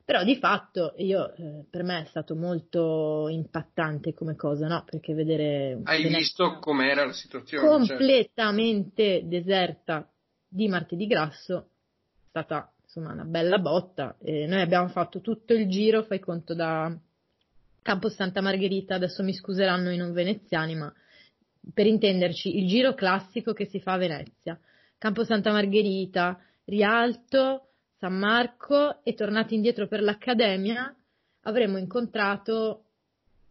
Però di fatto io, eh, per me è stato molto impattante come cosa, no? Perché vedere... Hai visto com'era la situazione? Completamente certo. deserta di martedì grasso, è stata insomma una bella botta. E noi abbiamo fatto tutto il giro, fai conto da Campo Santa Margherita, adesso mi scuseranno i non veneziani, ma per intenderci, il giro classico che si fa a Venezia. Campo Santa Margherita, Rialto, San Marco e tornati indietro per l'Accademia avremmo incontrato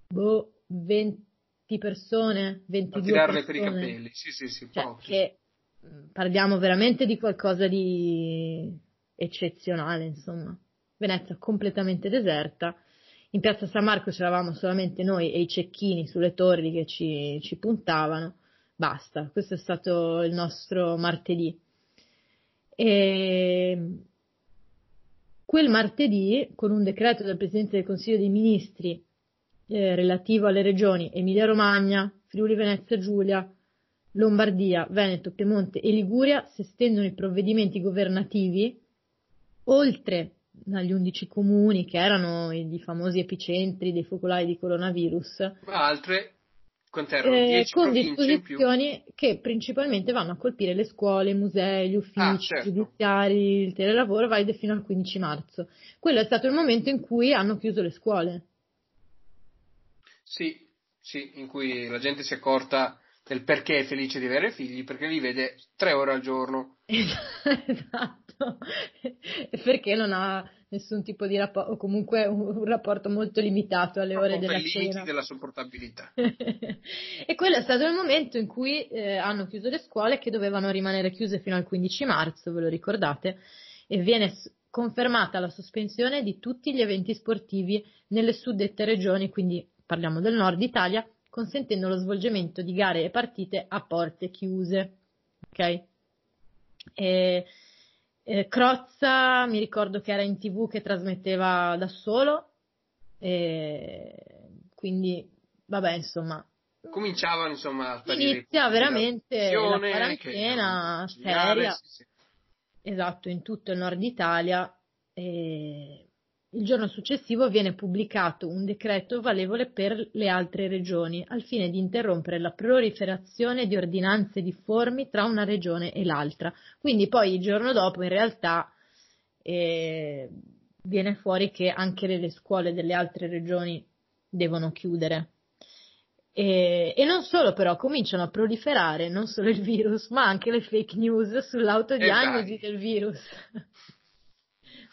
boh, 20 persone, 22 a tirarle persone. per i capelli, sì sì sì, cioè, che parliamo veramente di qualcosa di eccezionale, insomma. Venezia completamente deserta. In piazza San Marco c'eravamo solamente noi e i cecchini sulle torri che ci, ci puntavano. Basta, questo è stato il nostro martedì. E quel martedì, con un decreto del Presidente del Consiglio dei Ministri eh, relativo alle regioni Emilia-Romagna, Friuli Venezia Giulia, Lombardia, Veneto, Piemonte e Liguria, si estendono i provvedimenti governativi oltre agli 11 comuni che erano i famosi epicentri dei focolai di coronavirus. Ma altre eh, con disposizioni che principalmente vanno a colpire le scuole, i musei, gli uffici ah, certo. giudiziari, il telelavoro, valide fino al 15 marzo. Quello è stato il momento in cui hanno chiuso le scuole. Sì, sì, in cui la gente si è accorta del perché è felice di avere figli, perché li vede tre ore al giorno. esatto, perché non ha nessun tipo di rapporto, o comunque un, rapporto molto limitato alle ore della limiti cena. della sopportabilità. e quello è stato il momento in cui eh, hanno chiuso le scuole che dovevano rimanere chiuse fino al 15 marzo, ve lo ricordate, e viene confermata la sospensione di tutti gli eventi sportivi nelle suddette regioni, quindi parliamo del nord Italia, consentendo lo svolgimento di gare e partite a porte chiuse. Ok? E, eh, Crozza, mi ricordo che era in tv che trasmetteva da solo, e quindi vabbè, insomma. Cominciavano insomma a Inizia veramente la quarantena che, seria. Sì, sì. Esatto, in tutto il nord Italia. E il giorno successivo viene pubblicato un decreto valevole per le altre regioni al fine di interrompere la proliferazione di ordinanze difformi tra una regione e l'altra. Quindi poi il giorno dopo in realtà eh, viene fuori che anche le scuole delle altre regioni devono chiudere. E, e, non solo però, cominciano a proliferare non solo il virus, ma anche le fake news sull'autodiagnosi del virus.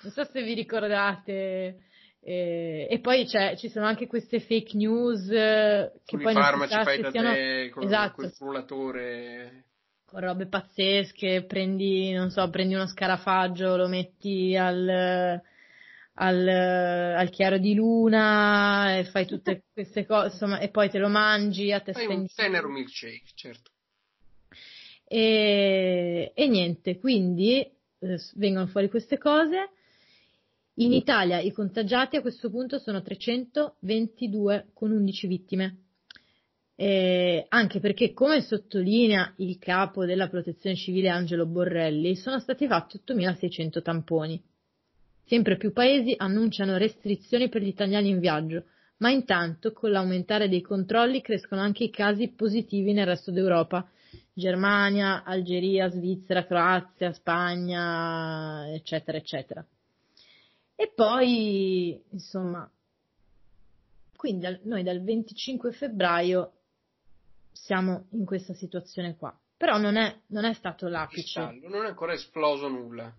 Non so se vi ricordate. Eh, e poi ci sono anche queste fake news eh, che poi farmaci non si fai da siano... te con esatto. quel frullatore con robe pazzesche, prendi, non so, prendi uno scarafaggio, lo metti al, al, al chiaro di luna e fai tutte queste cose, insomma, e poi te lo mangi a testa fai un tenero milkshake, certo. E, e niente, quindi eh, vengono fuori queste cose. In Italia i contagiati a questo punto sono 322 con 11 vittime. eh, anche perché, come sottolinea il capo della protezione civile Angelo Borrelli, sono stati fatti 8.600 tamponi. Sempre più paesi annunciano restrizioni per gli italiani in viaggio, ma intanto con l'aumentare dei controlli crescono anche i casi positivi nel resto d'Europa. Germania, Algeria, Svizzera, Croazia, Spagna, eccetera, eccetera. E poi, insomma, quindi noi dal 25 febbraio siamo in questa situazione qua. Però non è, non è stato l'apice. Non è ancora esploso nulla.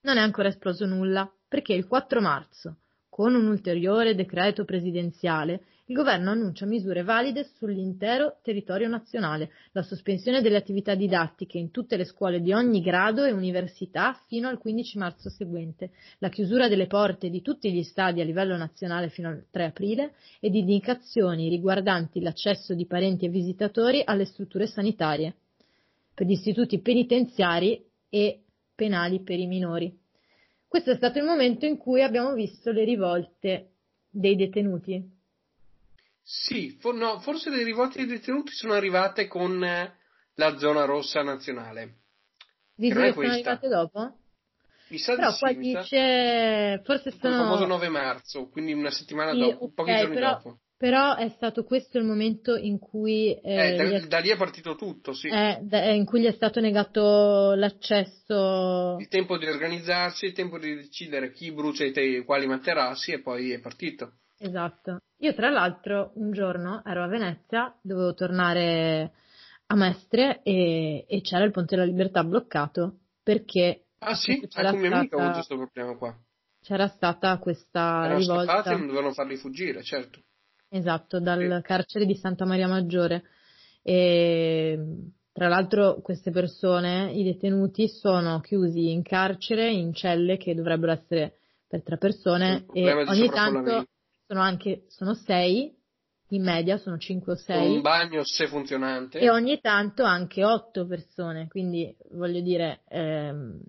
Non è ancora esploso nulla perché il 4 marzo, con un ulteriore decreto presidenziale, il governo annuncia misure valide sull'intero territorio nazionale, la sospensione delle attività didattiche in tutte le scuole di ogni grado e università fino al 15 marzo seguente, la chiusura delle porte di tutti gli stadi a livello nazionale fino al 3 aprile ed indicazioni riguardanti l'accesso di parenti e visitatori alle strutture sanitarie, per gli istituti penitenziari e penali per i minori. Questo è stato il momento in cui abbiamo visto le rivolte dei detenuti. Sì, for, no, forse le rivolte dei detenuti sono arrivate con eh, la zona rossa nazionale. Dici che sono arrivate dopo? Mi sa però di qua sì, dice, forse sono... Il famoso 9 marzo, quindi una settimana sì, dopo, okay, pochi giorni però, dopo. Però è stato questo il momento in cui... Eh, eh, da, è, da, lì è partito tutto, sì. Eh, da, in cui gli è stato negato l'accesso... Il tempo di organizzarsi, il tempo di decidere chi brucia i te, quali materassi e poi è partito. Esatto. Io tra l'altro un giorno ero a Venezia, dovevo tornare a Mestre e, e c'era il Ponte della Libertà bloccato perché... Ah sì? C'era Anche un mio amico questo problema qua. C'era stata questa Erano rivolta... e non dovevano farli fuggire, certo. Esatto, dal carcere di Santa Maria Maggiore. E, tra l'altro queste persone, i detenuti, sono chiusi in carcere, in celle che dovrebbero essere per tre persone e ogni tanto sono anche sono sei, in media sono cinque o sei. Un bagno se funzionante. E ogni tanto anche otto persone, quindi voglio dire... Ehm,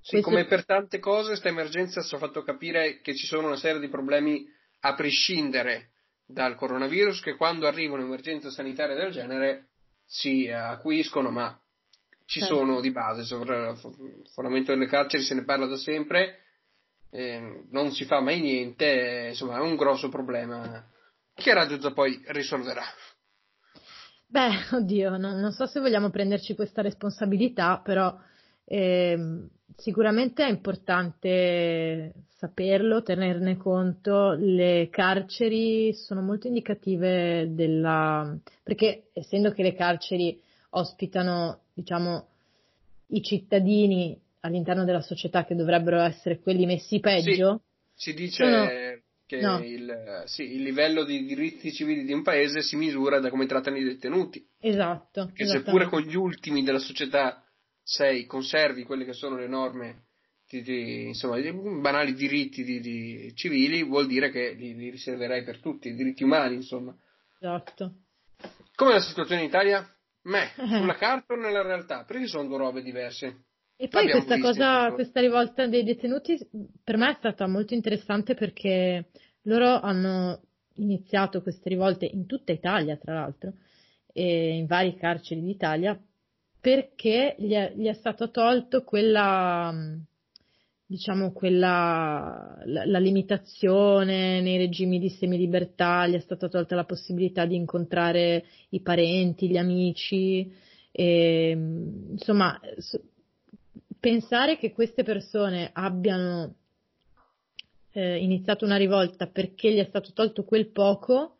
sì, questo... come per tante cose, questa emergenza ci ha fatto capire che ci sono una serie di problemi a prescindere dal coronavirus che quando arriva un'emergenza sanitaria del genere si acuiscono, ma ci certo. sono di base. Sovramento delle carceri se ne parla da sempre, eh, non si fa mai niente, insomma è un grosso problema che Raggiuzza poi risolverà. Beh, oddio, non, non, so se vogliamo prenderci questa responsabilità, però eh, sicuramente è importante saperlo, tenerne conto. Le carceri sono molto indicative della... perché essendo che le carceri ospitano, diciamo, i cittadini all'interno della società che dovrebbero essere quelli messi peggio. Sì, si dice sono... che no. il, sì, il, livello di diritti civili di un paese si misura da come trattano i detenuti. Esatto. Che seppure con gli ultimi della società sei, conservi quelle che sono le norme di, di, insomma, di banali diritti di, civili, vuol dire che li, li, riserverai per tutti, i diritti umani, insomma. Esatto. Com'è la situazione in Italia? Meh, sulla carta o nella realtà? Perché sono due robe diverse. E poi questa cosa, questa rivolta dei detenuti per me è stata molto interessante perché loro hanno iniziato queste rivolte in tutta Italia, tra l'altro, e in vari carceri d'Italia, perché gli è, gli è stato tolto quella, diciamo, quella, la, la, limitazione nei regimi di semilibertà, gli è stata tolta la possibilità di incontrare i parenti, gli amici, e, insomma, pensare che queste persone abbiano eh, iniziato una rivolta perché gli è stato tolto quel poco,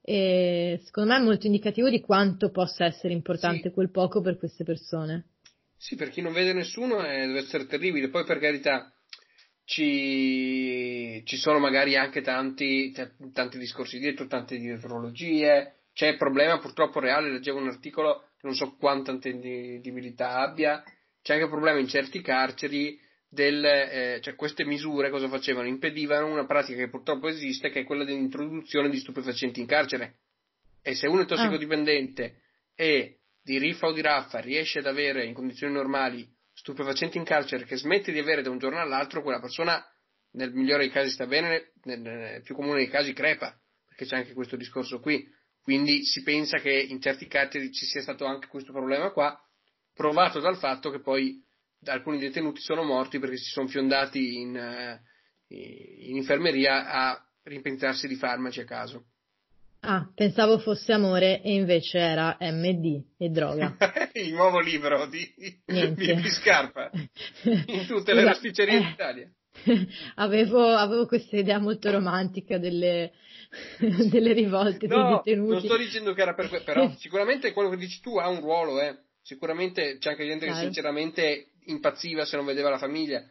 eh, secondo me è molto indicativo di quanto possa essere importante sì. quel poco per queste persone. Sì, per chi non vede nessuno eh, deve essere terribile. Poi per carità ci, ci sono magari anche tanti, tanti discorsi dietro, tante dietrologie. C'è il problema purtroppo reale, leggevo un articolo che non so quanta intendibilità abbia, c'è anche il problema in certi carceri del, eh, cioè queste misure cosa facevano? Impedivano una pratica che purtroppo esiste, che è quella dell'introduzione di stupefacenti in carcere. E se uno è tossicodipendente e di riffa o di raffa riesce ad avere in condizioni normali stupefacenti in carcere che smette di avere da un giorno all'altro, quella persona nel migliore dei casi sta bene, nel più comune dei casi crepa, perché c'è anche questo discorso qui. quindi si pensa che in certi carceri ci sia stato anche questo problema qua, provato dal fatto che poi alcuni detenuti sono morti perché si sono fiondati in, eh, in infermeria a rimpentarsi di farmaci a caso. Ah, pensavo fosse amore e invece era MD e droga. Il nuovo libro di, di Scarpa in tutte le rosticcerie eh, d'Italia. Avevo, avevo, questa idea molto romantica delle, delle rivolte no, dei detenuti. Non sto dicendo che era per questo, però sicuramente quello che dici tu ha un ruolo, eh. Sicuramente c'è anche gente che sinceramente impazziva se non vedeva la famiglia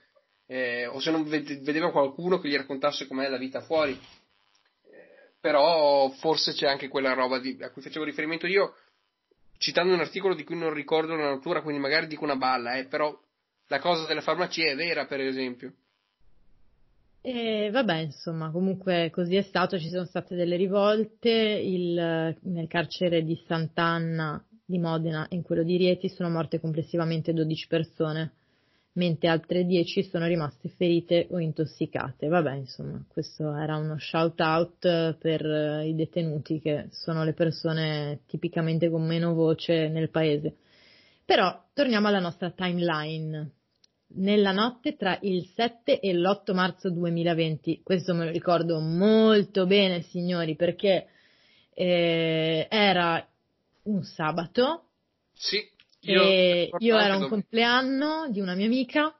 eh, o se non vedeva qualcuno che gli raccontasse com'è la vita fuori. Eh, però forse c'è anche quella roba di, a cui facevo riferimento io, citando un articolo di cui non ricordo la natura, quindi magari dico una balla, eh, però la cosa delle farmacie è vera, per esempio. E vabbè, insomma, comunque così è stato, ci sono state delle rivolte, il, nel carcere di Sant'Anna di Modena e in quello di Rieti sono morte complessivamente 12 persone, mentre altre 10 sono rimaste ferite o intossicate. Vabbè, insomma, questo era uno shout out per i detenuti che sono le persone tipicamente con meno voce nel paese. Però torniamo alla nostra timeline. Nella notte tra il 7 e l'8 marzo 2020, questo me lo ricordo molto bene, signori, perché eh, era un sabato. Sì. Io, io ero un compleanno di una mia amica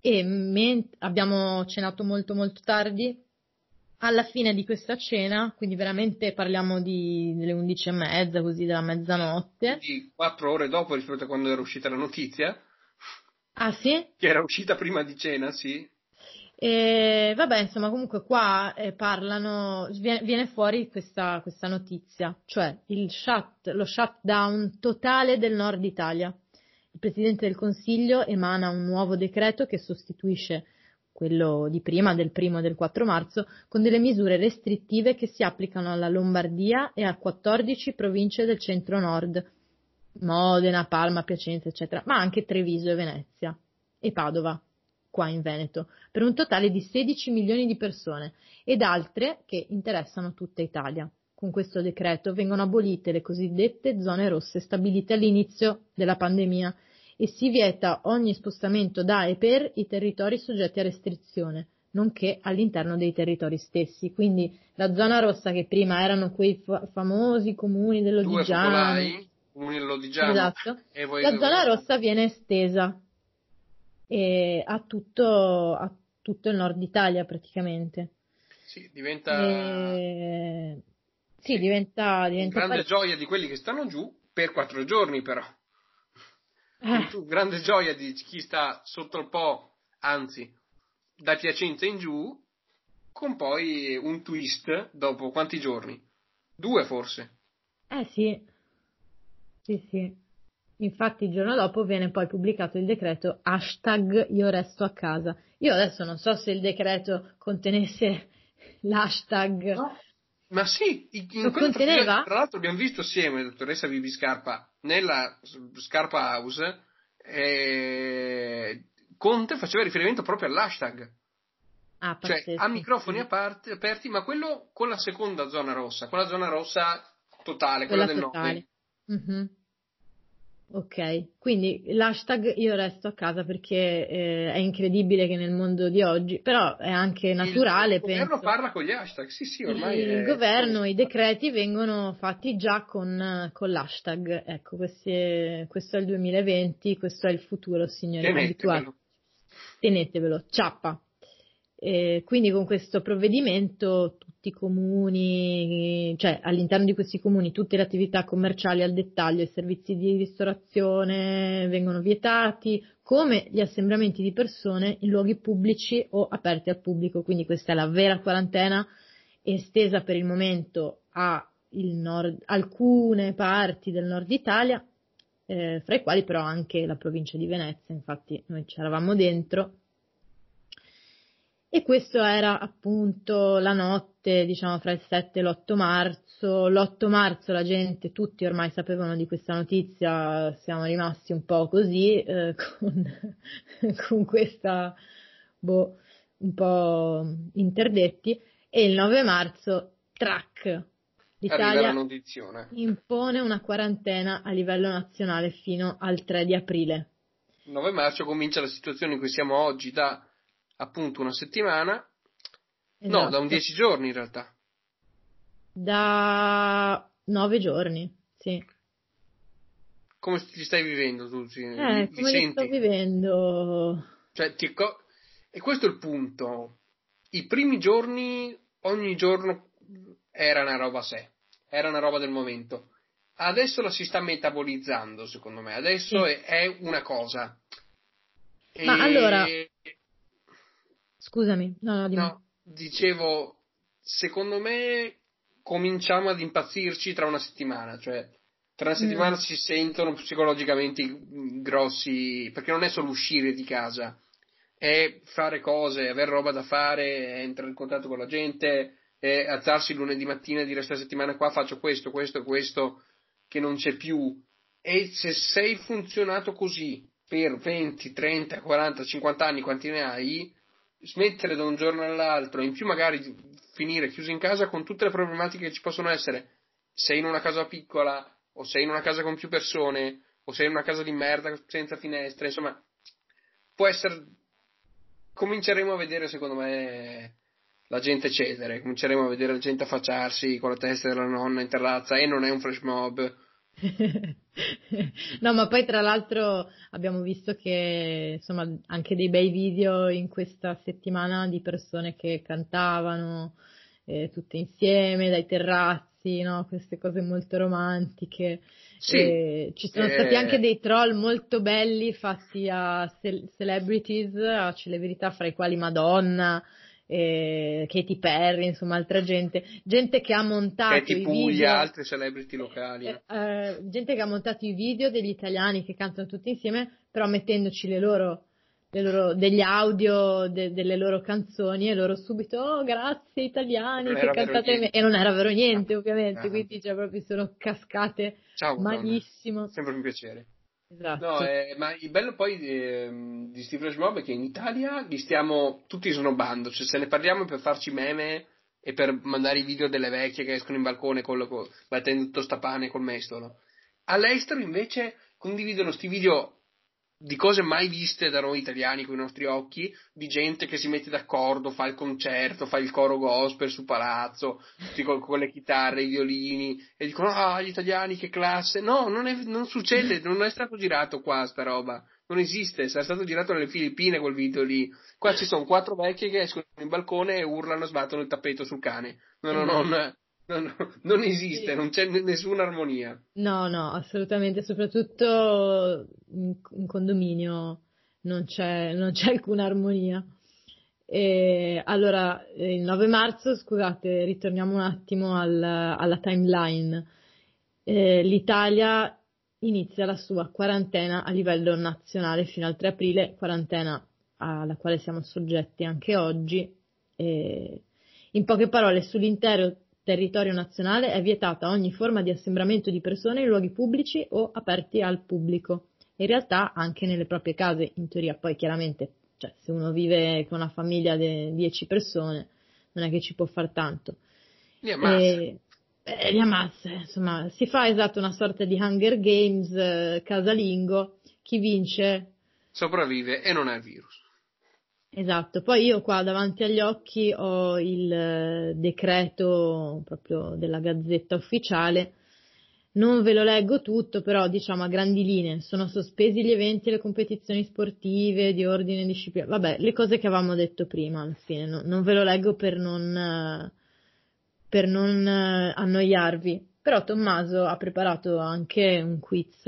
e men- abbiamo cenato molto molto tardi. Alla fine di questa cena, quindi veramente parliamo di, delle undici e mezza, così della mezzanotte. Di quattro ore dopo rispetto a quando era uscita la notizia. Ah sì? Che era uscita prima di cena, sì. E vabbè, insomma, comunque qua eh, parlano, viene, fuori questa, questa, notizia, cioè shut, lo shutdown totale del nord Italia. Il Presidente del Consiglio emana un nuovo decreto che sostituisce quello di prima, del primo e del 4 marzo, con delle misure restrittive che si applicano alla Lombardia e a 14 province del centro-nord, Modena, Palma, Piacenza, eccetera, ma anche Treviso e Venezia e Padova qua in Veneto, per un totale di 16 milioni di persone ed altre che interessano tutta Italia. Con questo decreto vengono abolite le cosiddette zone rosse stabilite all'inizio della pandemia e si vieta ogni spostamento da e per i territori soggetti a restrizione, nonché all'interno dei territori stessi. Quindi la zona rossa che prima erano quei fa- famosi comuni dell'Odigiano, comuni dell'Odigiano esatto, la zona rossa viene estesa e a tutto, a tutto il nord Italia praticamente. Sì, diventa... E... Sì, sì, diventa... diventa grande par... gioia di quelli che stanno giù per quattro giorni però. Eh. Grande gioia di chi sta sotto il Po, anzi, da Piacenza in giù, con poi un twist dopo quanti giorni? Due forse. Eh sì, sì, sì. Infatti il giorno dopo viene poi pubblicato il decreto hashtag io resto a casa. Io adesso non so se il decreto contenesse l'hashtag. No. Ma sì, in conteneva? Tra l'altro abbiamo visto assieme, dottoressa Vivi Scarpa, nella Scarpa House, eh, Conte faceva riferimento proprio all'hashtag. Ah, cioè a microfoni aperti, aperti, ma quello con la seconda zona rossa, con la zona rossa totale, quella, quella del totale. nord. Mm-hmm. Ok, quindi l'hashtag io resto a casa perché eh, è incredibile che nel mondo di oggi, però è anche naturale. Il, il governo parla con gli hashtag, sì sì, ormai. Il, è... governo, i decreti vengono fatti già con, con l'hashtag, ecco, questi, questo è il 2020, questo è il futuro, signori. Tenetevelo. Tenetevelo, ciappa. E quindi con questo provvedimento tutti i comuni, cioè all'interno di questi comuni tutte le attività commerciali al dettaglio e servizi di ristorazione vengono vietati, come gli assembramenti di persone in luoghi pubblici o aperti al pubblico. Quindi questa è la vera quarantena estesa per il momento a nord, alcune parti del nord Italia, eh, fra i quali però anche la provincia di Venezia, infatti noi ci eravamo dentro e questo era appunto la notte, diciamo, fra il 7 e l'8 marzo. L'8 marzo la gente, tutti ormai sapevano di questa notizia, siamo rimasti un po' così, eh, con, con questa, boh, un po' interdetti. E il 9 marzo, track, L'Italia impone una quarantena a livello nazionale fino al 3 di aprile. Il 9 marzo comincia la situazione in cui siamo oggi da appunto una settimana, esatto. no, da un 10 giorni in realtà. Da 9 giorni, sì. Come ti stai vivendo tu? Eh, come li sto vivendo? Cioè, ti... E questo è il punto. I primi giorni, ogni giorno era una roba a sé, era una roba del momento. Adesso la si sta metabolizzando, secondo me. Adesso sì. è, una cosa. Ma e... allora. Scusami, no, no, dimmi. no, dicevo, secondo me cominciamo ad impazzirci tra una settimana, cioè tra una settimana mm. si sentono psicologicamente grossi, perché non è solo uscire di casa, è fare cose, avere roba da fare, entrare in contatto con la gente, è alzarsi lunedì mattina e dire questa settimana qua faccio questo, questo e questo che non c'è più. E se sei funzionato così per 20, 30, 40, 50 anni, quanti ne hai, smettere da un giorno all'altro, in più magari finire chiuso in casa con tutte le problematiche che ci possono essere. Sei in una casa piccola, o sei in una casa con più persone, o sei in una casa di merda senza finestre, insomma, può essere. Cominceremo a vedere, secondo me, la gente cedere, cominceremo a vedere la gente affacciarsi con la testa della nonna in terrazza e non è un flash mob. no, ma poi tra l'altro abbiamo visto che insomma anche dei bei video in questa settimana di persone che cantavano eh, tutte insieme dai terrazzi, no? queste cose molto romantiche. Sì, eh, ci sono eh... stati anche dei troll molto belli fatti a ce- celebrities, a celebrità fra i quali Madonna, eh, Katy Perry, insomma altra gente, gente che ha montato Katy i Puglia, video, altre celebrity locali. Eh, eh, gente che ha montato i video degli italiani che cantano tutti insieme, però mettendoci le loro, le loro degli audio de, delle loro canzoni e loro subito, oh grazie italiani che cantate me. E non era vero niente ovviamente, ah. quindi cioè, proprio sono cascate Ciao, malissimo. Sempre un piacere. Esatto. No, eh, ma il bello poi eh, di Steve Flash Mob è che in Italia li stiamo tutti snobbando, cioè se ne parliamo per farci meme e per mandare i video delle vecchie che escono in balcone con, con, battendo tostapane col mestolo. All'estero invece condividono questi video di cose mai viste da noi italiani con i nostri occhi, di gente che si mette d'accordo, fa il concerto, fa il coro gospel su palazzo, con, con le chitarre, i violini, e dicono, ah, gli italiani, che classe. No, non, è, non succede, non è stato girato qua sta roba. Non esiste, sarà stato girato nelle Filippine quel video lì. Qua ci sono quattro vecchie che escono in balcone e urlano sbattono il tappeto sul cane. No, no, no, No, no, non esiste, non c'è nessuna armonia. No, no, assolutamente, soprattutto in, in condominio non c'è, non c'è alcuna armonia. E, allora, il 9 marzo, scusate, ritorniamo un attimo al, alla timeline. Eh, L'Italia inizia la sua quarantena a livello nazionale fino al 3 aprile, quarantena alla quale siamo soggetti anche oggi. E, in poche parole, sull'intero territorio nazionale è vietata ogni forma di assembramento di persone in luoghi pubblici o aperti al pubblico. In realtà anche nelle proprie case, in teoria, poi chiaramente, cioè, se uno vive con una famiglia di 10 persone, non è che ci può far tanto. Li amasse. Eh, li amasse, insomma, si fa esatto una sorta di Hunger Games eh, casalingo, chi vince sopravvive e non ha il virus. Esatto, poi io qua davanti agli occhi ho il eh, decreto proprio della gazzetta ufficiale, non ve lo leggo tutto, però diciamo a grandi linee. Sono sospesi gli eventi e le competizioni sportive di ordine e disciplina, vabbè, le cose che avevamo detto prima alla fine, no, non ve lo leggo per non, eh, per non eh, annoiarvi, però Tommaso ha preparato anche un quiz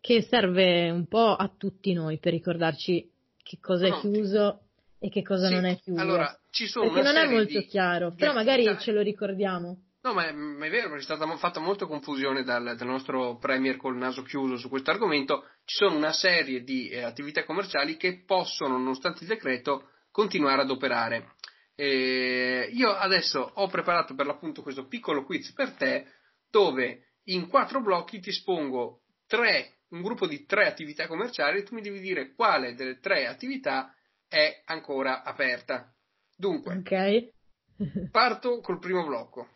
che serve un po' a tutti noi per ricordarci che cosa è chiuso e che cosa sì, non è chiuso. Allora, ci sono Perché non è molto di, chiaro, però magari ce lo ricordiamo. No, ma è, ma è, vero, perché è stata fatta molta confusione dal, dal, nostro Premier col naso chiuso su questo argomento. Ci sono una serie di eh, attività commerciali che possono, nonostante il decreto, continuare ad operare. Eh, io adesso ho preparato per l'appunto questo piccolo quiz per te, dove in quattro blocchi ti espongo tre un gruppo di tre attività commerciali e tu mi devi dire quale delle tre attività è ancora aperta. Dunque, okay. parto col primo blocco.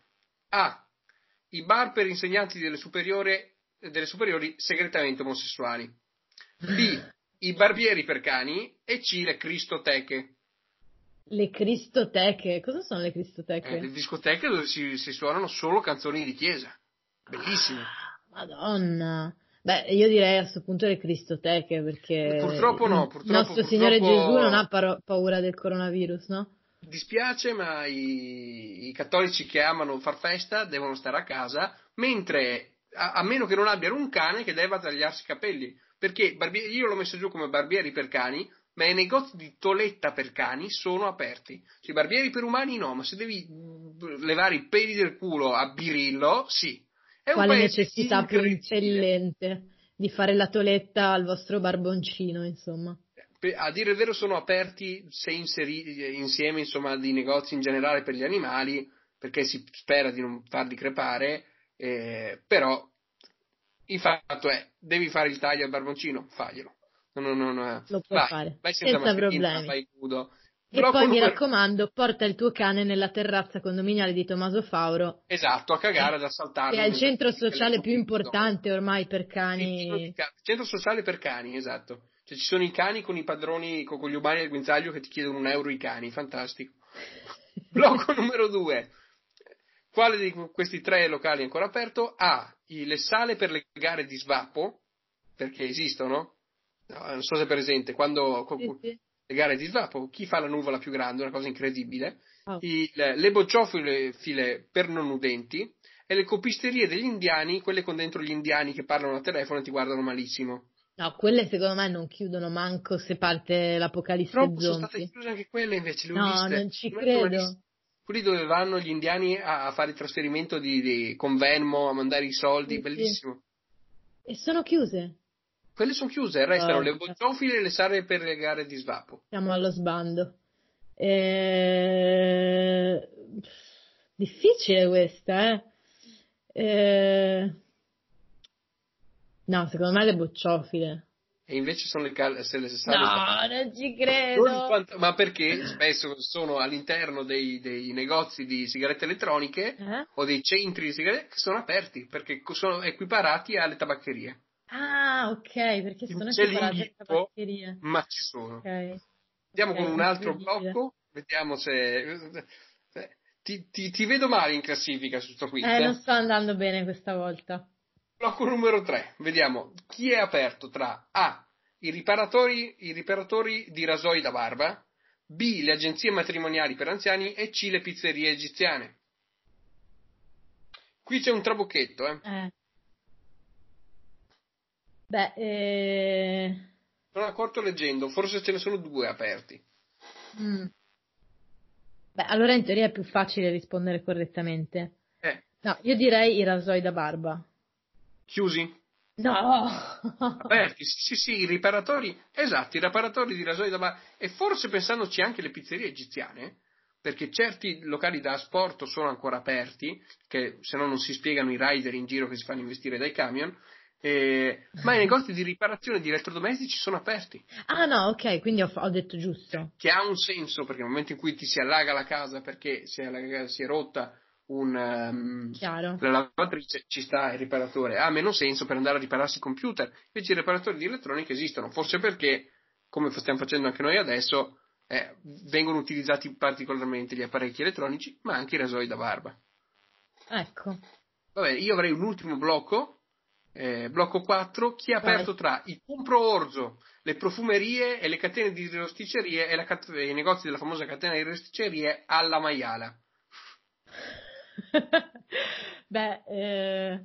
A. i bar per insegnanti delle, delle superiori segretamente omosessuali. B. I barbieri per cani. E C. Le cristoteche. Le cristoteche? Cosa sono le cristoteche? Eh, le discoteche dove si, si, suonano solo canzoni di chiesa. Bellissime. Ah, Madonna. Beh, io direi a questo punto le cristoteche perché purtroppo no, purtroppo, il nostro purtroppo... Signore Gesù non ha paro- paura del coronavirus, no? Dispiace, ma i, i, cattolici che amano far festa devono stare a casa, mentre a, a, meno che non abbiano un cane che debba tagliarsi i capelli, perché barbieri, io l'ho messo giù come barbieri per cani, ma i negozi di toletta per cani sono aperti. Cioè, i barbieri per umani no, ma se devi levare i peli del culo a birillo, sì. È Quale necessità più eccellente di fare la toletta al vostro barboncino, insomma. A dire il vero sono aperti se inseriti insieme, insomma, di negozi in generale per gli animali, perché si spera di non farli crepare, eh, però il fatto è, devi fare il taglio al barboncino, faglielo. Non, non, non, Lo puoi vai, fare, vai senza, senza problemi. Fai nudo. E Blocco poi mi raccomando, porta il tuo cane nella terrazza condominiale di Tommaso Fauro. Esatto, a cagare, ad assaltarlo. Che è il centro sociale più importante ormai per cani. Centro sociale per cani, esatto. Cioè ci sono i cani con i padroni, con gli umani al guinzaglio che ti chiedono un euro i cani, fantastico. Blocco numero due. Quale di questi tre locali è ancora aperto? A. Le sale per le gare di svappo, perché esistono. No, non so se è presente, quando Sì, sì. Le gare di svappo, chi fa la nuvola più grande, una cosa incredibile. Oh. I- le, le bocciofile file per non udenti e le copisterie degli indiani, quelle con dentro gli indiani che parlano al telefono e ti guardano malissimo. No, quelle secondo me non chiudono manco se parte l'apocalisse Purtroppo sono state zombie. chiuse anche quelle invece, le No, viste. non ci mettono credo. Quelli dove vanno gli indiani a, a fare il trasferimento di, di- con Venmo, a mandare i soldi, Sì, bellissimo. E sono chiuse. Quelle sono chiuse, restano le Porca. bocciofile e le sale per le gare di svappo. Siamo allo sbando. Eh, Difficile questa, eh. Eh, No, secondo me le bocciofile. E invece sono le, cal- se le sale No, non ci Non credo. quanto- ma perché spesso sono all'interno dei, dei negozi di sigarette elettroniche Eh? o dei centri di sigarette che sono aperti perché sono equiparati alle tabaccherie. Ah, ok, perché sono separate l'inghippo, tabaccherie. ma ci sono. Ok. Andiamo Ok, con un altro blocco, vediamo se. se- Ti, ti- ti vedo male in classifica su sto quiz. Eh, eh. non sto andando bene questa volta. Blocco numero 3, vediamo chi è aperto tra A. I riparatori, i riparatori di rasoi da barba, B. Le agenzie matrimoniali per anziani e C. Le pizzerie egiziane. Qui c'è un trabocchetto, eh. Eh. Beh, eh... Sono accorto leggendo, forse ce ne sono due aperti. mm. Beh, allora in teoria è più facile rispondere correttamente. Eh, No, io direi i rasoi da barba. chiusi? No! Aperti, sì, sì, sì, i riparatori, esatto, i riparatori di rasoi da barba e forse pensandoci anche le pizzerie egiziane, perché certi locali da asporto sono ancora aperti, che se no non si spiegano i rider in giro che si fanno investire dai camion, eh, ma i negozi di riparazione di elettrodomestici sono aperti, Ah no, ok, quindi ho, ho detto giusto. che ha un senso perché nel momento in cui ti si allaga la casa perché si è, si è rotta un, Chiaro. la lavatrice ci sta il riparatore, ha meno senso per andare a ripararsi il computer, invece i riparatori di elettronica esistono, forse perché, come stiamo facendo anche noi adesso, eh, vengono utilizzati particolarmente gli apparecchi elettronici, ma anche i rasoi da barba. Ecco. Vabbè, io avrei un ultimo blocco, eh, blocco 4, chi Vai. aperto tra i compro orzo, le profumerie e le catene di rosticcerie e cat- i negozi della famosa catena di rosticcerie alla maiala. Beh, eh...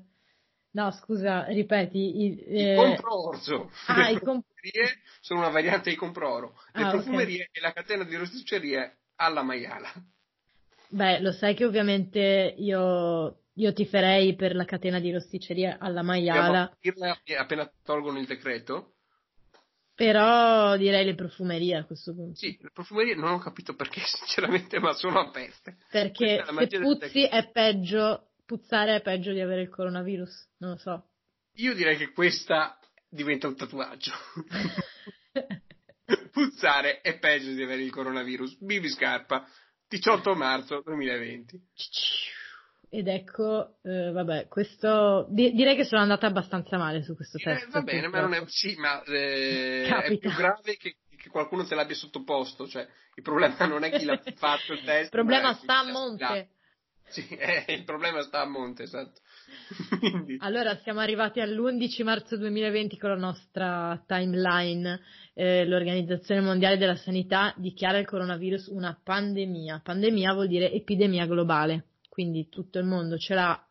no, scusa, ripeti. I, I eh, compro orzo. Ah, le i profumerie sono una variante di compro oro. Le Ah, profumerie e la catena di rosticcerie alla maiala. Beh, lo sai che ovviamente io, io tiferei per la catena di rosticceria alla maiala, appena tolgono il decreto. però direi le profumerie a questo punto. Sì, le profumerie non ho capito perché, sinceramente, ma sono aperte. Perché Questa è la se puzzi è peggio, puzzare è peggio di avere il coronavirus, non lo so. Io direi che questa diventa un tatuaggio. Puzzare è peggio di avere il coronavirus. Bibi Scarpa, 18 marzo 2020. Ed ecco, eh, vabbè, questo di- direi che sono andata abbastanza male su questo test. Eh, va bene, ma non è, sì, ma eh, è più grave che, che, qualcuno te l'abbia sottoposto, cioè il problema non è chi l'ha fatto il test. Il problema sta a monte. Sì, eh, il problema sta a monte, esatto. allora, siamo arrivati all'11 marzo 2020 con la nostra timeline. Eh, L'Organizzazione Mondiale della Sanità dichiara il coronavirus una pandemia. Pandemia vuol dire epidemia globale, quindi tutto il mondo ce l'ha.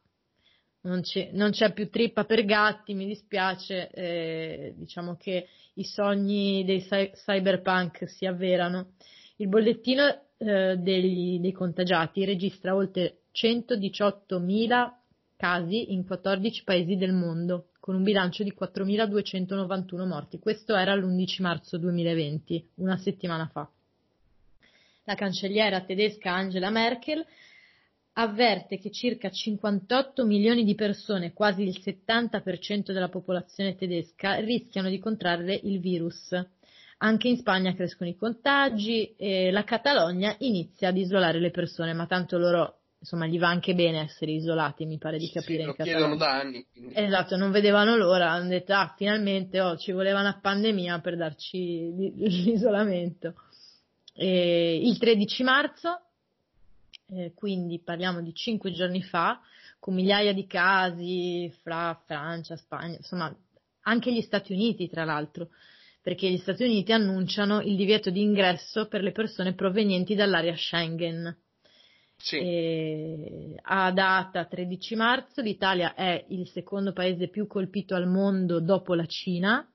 Non c'è, non c'è più trippa per gatti, mi dispiace, eh, diciamo che i sogni dei cyberpunk si avverano. Il bollettino eh, degli, dei contagiati registra oltre 118.000 casi in 14 paesi del mondo, con un bilancio di 4.291 morti. Questo era l'11 marzo 2020, una settimana fa. La cancelliera tedesca Angela Merkel avverte che circa 58 milioni di persone, quasi il 70% della popolazione tedesca, rischiano di contrarre il virus. Anche in Spagna crescono i contagi e la Catalogna inizia ad isolare le persone, ma tanto loro insomma gli va anche bene essere isolati, mi pare di capire. Sì, lo chiedono da anni. Quindi. Esatto, non vedevano l'ora, hanno detto ah finalmente oh, ci voleva una pandemia per darci l'isolamento. E il 13 marzo, eh, quindi parliamo di cinque giorni fa, con migliaia di casi fra Francia, Spagna, insomma anche gli Stati Uniti tra l'altro, perché gli Stati Uniti annunciano il divieto di ingresso per le persone provenienti dall'area Schengen sì. a data 13 marzo l'Italia è il secondo paese più colpito al mondo dopo la Cina,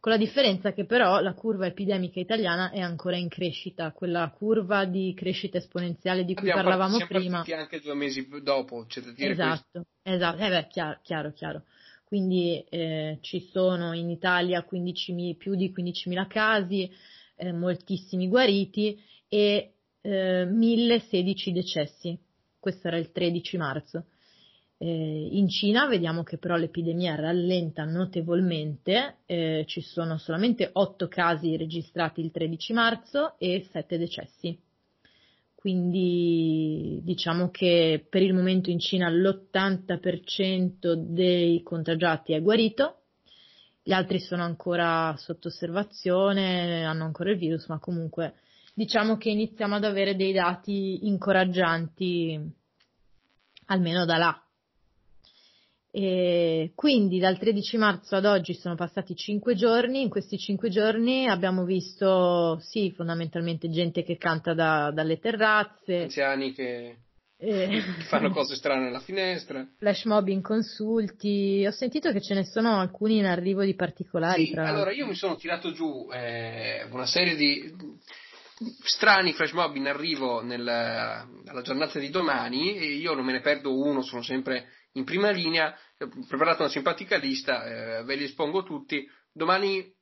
con la differenza che però la curva epidemica italiana è ancora in crescita, quella curva di crescita esponenziale di cui Abbiamo parlavamo siamo prima. anche due mesi dopo, c'è da dire Esatto, questo. esatto, eh beh, chiaro, chiaro, chiaro. Quindi eh, ci sono in Italia 15, più di 15.000 casi, eh, moltissimi guariti e eh, 1016 decessi. Questo era il 13 marzo. Eh, in Cina vediamo che però l'epidemia rallenta notevolmente, eh, ci sono solamente 8 casi registrati il 13 marzo e 7 decessi. Quindi diciamo che per il momento in Cina l'80% dei contagiati è guarito, gli altri sono ancora sotto osservazione, hanno ancora il virus, ma comunque diciamo che iniziamo ad avere dei dati incoraggianti, almeno da là. E quindi dal 13 marzo ad oggi sono passati 5 giorni, in questi 5 giorni abbiamo visto, sì, fondamentalmente gente che canta da, dalle terrazze. Anziani che, eh. fanno cose strane alla finestra. Flash mob in consulti, ho sentito che ce ne sono alcuni in arrivo di particolari. Sì, allora io mi sono tirato giù eh, una serie di strani flash mob in arrivo nella, alla giornata di domani e io non me ne perdo uno, sono sempre in prima linea, ho preparato una simpatica lista, eh, ve li espongo tutti. Domani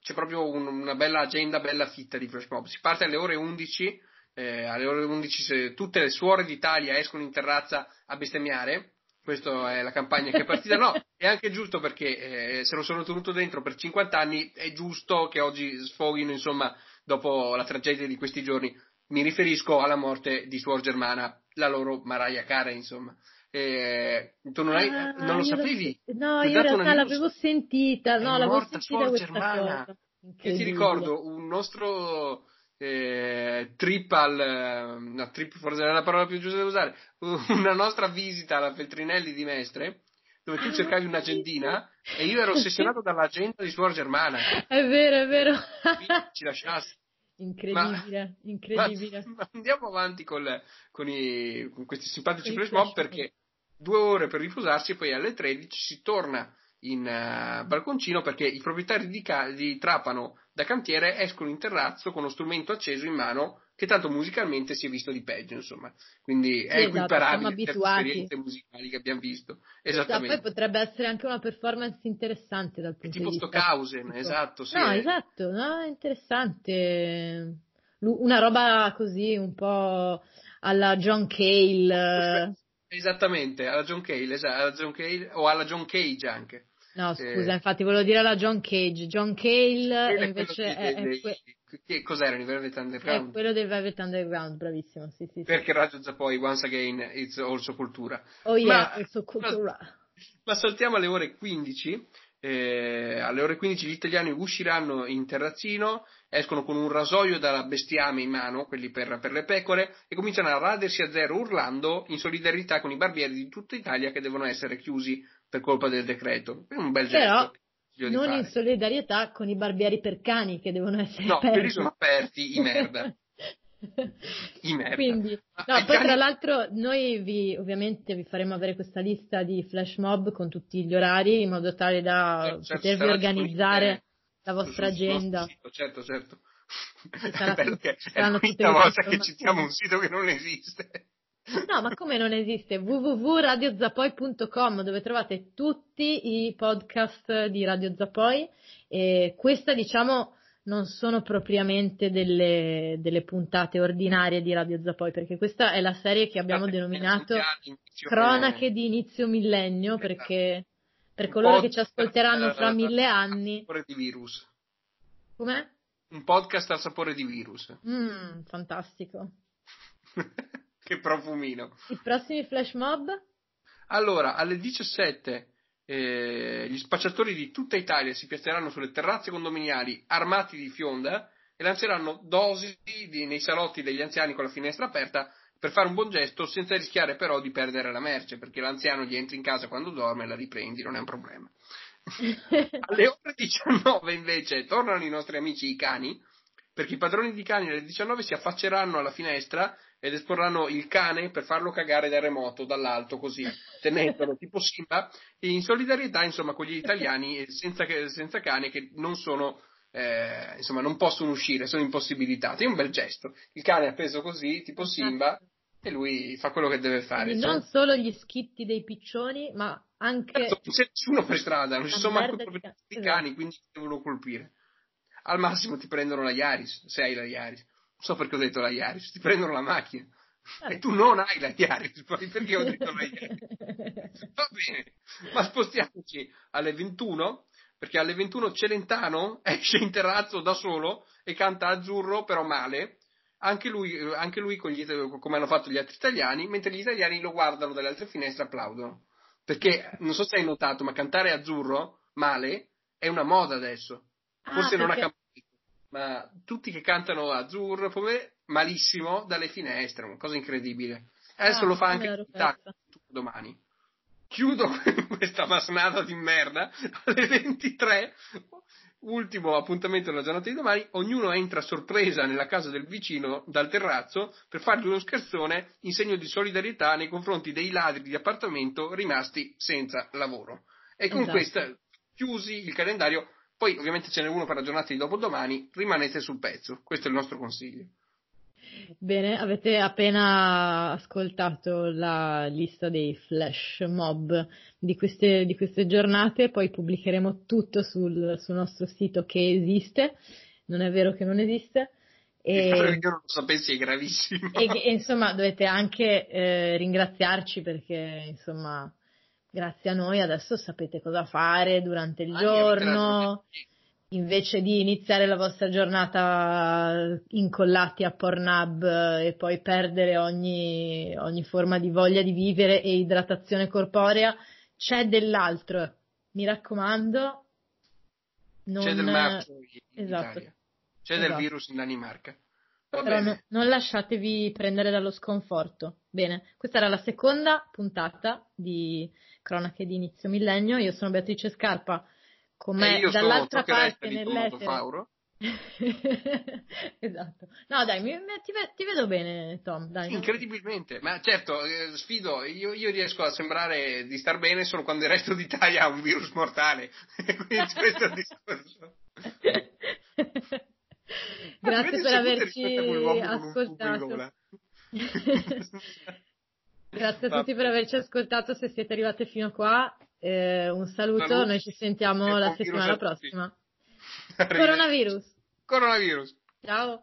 c'è proprio un, una bella agenda, bella fitta di flash mob. Si parte alle ore 11, eh, alle ore 11 se, tutte le suore d'Italia escono in terrazza a bestemmiare. Questa è la campagna che è partita. No, è anche giusto perché eh, se lo sono tenuto dentro per 50 anni, è giusto che oggi sfoghino, insomma, dopo la tragedia di questi giorni. Mi riferisco alla morte di Suor Germana, la loro Mariah Carey, insomma. Eh, tu non, hai, ah, non lo sapevi? no, io in realtà l'avevo sentita, no, l'avevo sentita Suor Germana. E ti ricordo un nostro eh, trip al no, trip forse è la parola più giusta da usare una nostra visita alla Feltrinelli di Mestre dove tu cercavi un'agendina e io ero ossessionato dall'agenda di Suor Germana. È vero, è vero. Ci lasciassi. Incredibile, ma, incredibile. Ma, ma andiamo avanti con, con, i, con questi simpatici flash mob perché due ore per riposarsi e poi alle 13 si torna in uh, balconcino perché i proprietari di, di Trapano da cantiere escono in terrazzo con uno strumento acceso in mano che tanto musicalmente si è visto di peggio, insomma. Quindi è esatto, equiparabile alle esperienze musicali che abbiamo visto. Esattamente. Esatto, poi potrebbe essere anche una performance interessante dal punto tipo di vista. Tipo Stockhausen, esatto, sì. No, esatto, no, interessante. Una roba così un po' alla John Cale. Esattamente, alla John Cale, esatto, alla John Cale o alla John Cage anche. No, scusa, eh, infatti volevo dire alla John Cage. John Cale invece è, è, dei, que- che cos'era il Velvet Underground? Eh, quello del Velvet Underground, bravissimo, sì, sì. Perché Radio Zappoi, once again, it's also cultura. Oh yeah, ma, also cultura. Ma, ma saltiamo alle ore 15. Eh, alle ore 15 gli italiani usciranno in terrazzino, escono con un rasoio da bestiame in mano, quelli per, per, le pecore, e cominciano a radersi a zero urlando in solidarietà con i barbieri di tutta Italia che devono essere chiusi per colpa del decreto. È un bel Però, gesto. Non in solidarietà con i barbieri per cani che devono essere no, aperti. No, quelli sono aperti, i merda. Quindi, no, poi tra l'altro noi vi, ovviamente vi faremo avere questa lista di flash mob con tutti gli orari in modo tale da certo, potervi organizzare la vostra agenda. Sito, certo, certo. Sarà, è che è l'unica volta che citiamo un sito che non esiste. No, ma come non esiste? www.radiozapoi.com dove trovate tutti i podcast di Radio Zapoi e questa diciamo non sono propriamente delle, delle, puntate ordinarie di Radio Zapoi, perché questa è la serie che abbiamo denominato Cronache di inizio millennio, esatto. perché per coloro che ci ascolteranno fra mille anni... Sapore di virus. Com'è? Un podcast al sapore di virus. Mmm, fantastico. che profumino. I prossimi flash mob? Allora, alle 17 eh, gli spacciatori di tutta Italia si piazzeranno sulle terrazze condominiali armati di fionda e lanceranno dosi di, nei salotti degli anziani con la finestra aperta per fare un buon gesto senza rischiare però di perdere la merce, perché l'anziano gli entri in casa quando dorme e la riprendi, non è un problema. Alle ore 19 invece tornano i nostri amici i cani, perché i padroni di cani alle 19 si affacceranno alla finestra ed esporranno il cane per farlo cagare da remoto, dall'alto, così, tenendolo tipo Simba, in solidarietà, insomma, con gli italiani senza, senza cane che non sono, eh, insomma, non possono uscire, sono impossibilitati. È un bel gesto. Il cane è appeso così, tipo esatto. Simba, e lui fa quello che deve fare. Quindi non solo gli schitti dei piccioni, ma anche... Certo, non c'è nessuno per strada, non ci sono manco i esatto. cani, quindi ti devono colpire. Al massimo ti prendono la Yaris, se hai la Yaris so perché ho detto la Yaris, ti prendono la macchina. E tu non hai la Yaris, poi perché ho detto la Yaris? Va bene, ma spostiamoci alle 21, perché alle 21 Celentano esce in terrazzo da solo e canta azzurro, però male. Anche lui, anche lui gli, come hanno fatto gli altri italiani, mentre gli italiani lo guardano dalle altre finestre e applaudono. Perché, non so se hai notato, ma cantare azzurro, male, è una moda adesso. Forse ah, non ha cambiato ma tutti che cantano azzurro, come malissimo dalle finestre, una cosa incredibile. Adesso ah, lo fa anche domani. Chiudo questa masnada di merda alle 23. Ultimo appuntamento della giornata di domani, ognuno entra a sorpresa nella casa del vicino dal terrazzo per fargli uno scherzone in segno di solidarietà nei confronti dei ladri di appartamento rimasti senza lavoro. E con esatto. questa chiusi il calendario poi ovviamente ce n'è uno per la giornata di dopodomani, rimanete sul pezzo, questo è il nostro consiglio. Bene, avete appena ascoltato la lista dei flash mob di queste, di queste giornate, poi pubblicheremo tutto sul, sul, nostro sito che esiste, non è vero che non esiste. E, io non lo sapessi è gravissimo. E, e insomma dovete anche eh, ringraziarci perché insomma grazie a noi adesso sapete cosa fare durante il ah, giorno. Invece di iniziare la vostra giornata incollati a Pornhub e poi perdere ogni, ogni forma di voglia di vivere e idratazione corporea, c'è dell'altro. Mi raccomando, non... C'è del marcio in esatto. Italia. C'è esatto. del virus in Danimarca. Però no, non lasciatevi prendere dallo sconforto. Bene, questa era la seconda puntata di Cronache di inizio millennio. Io sono Beatrice Scarpa, con me dall'altra parte nell'etere. esatto. No, dai, mi, ti, ti, vedo bene, Tom. Dai, sì, incredibilmente. Ma certo, eh, sfido, io, io, riesco a sembrare di star bene solo quando il resto d'Italia ha un virus mortale. Quindi questo è il discorso. Grazie per averci ascoltato. Grazie a tutti per averci ascoltato. Se siete arrivati fino a qua, eh, un saluto. Saluti. Noi ci sentiamo la settimana prossima. Coronavirus. Coronavirus. Ciao.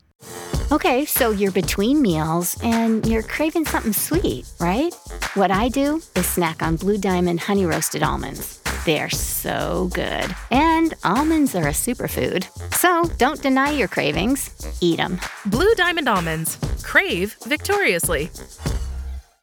Okay, so you're between meals and you're craving something sweet, right? What I do is snack on Blue Diamond honey roasted almonds. They're so good. And almonds are a superfood. So don't deny your cravings, eat them. Blue Diamond Almonds. Crave victoriously.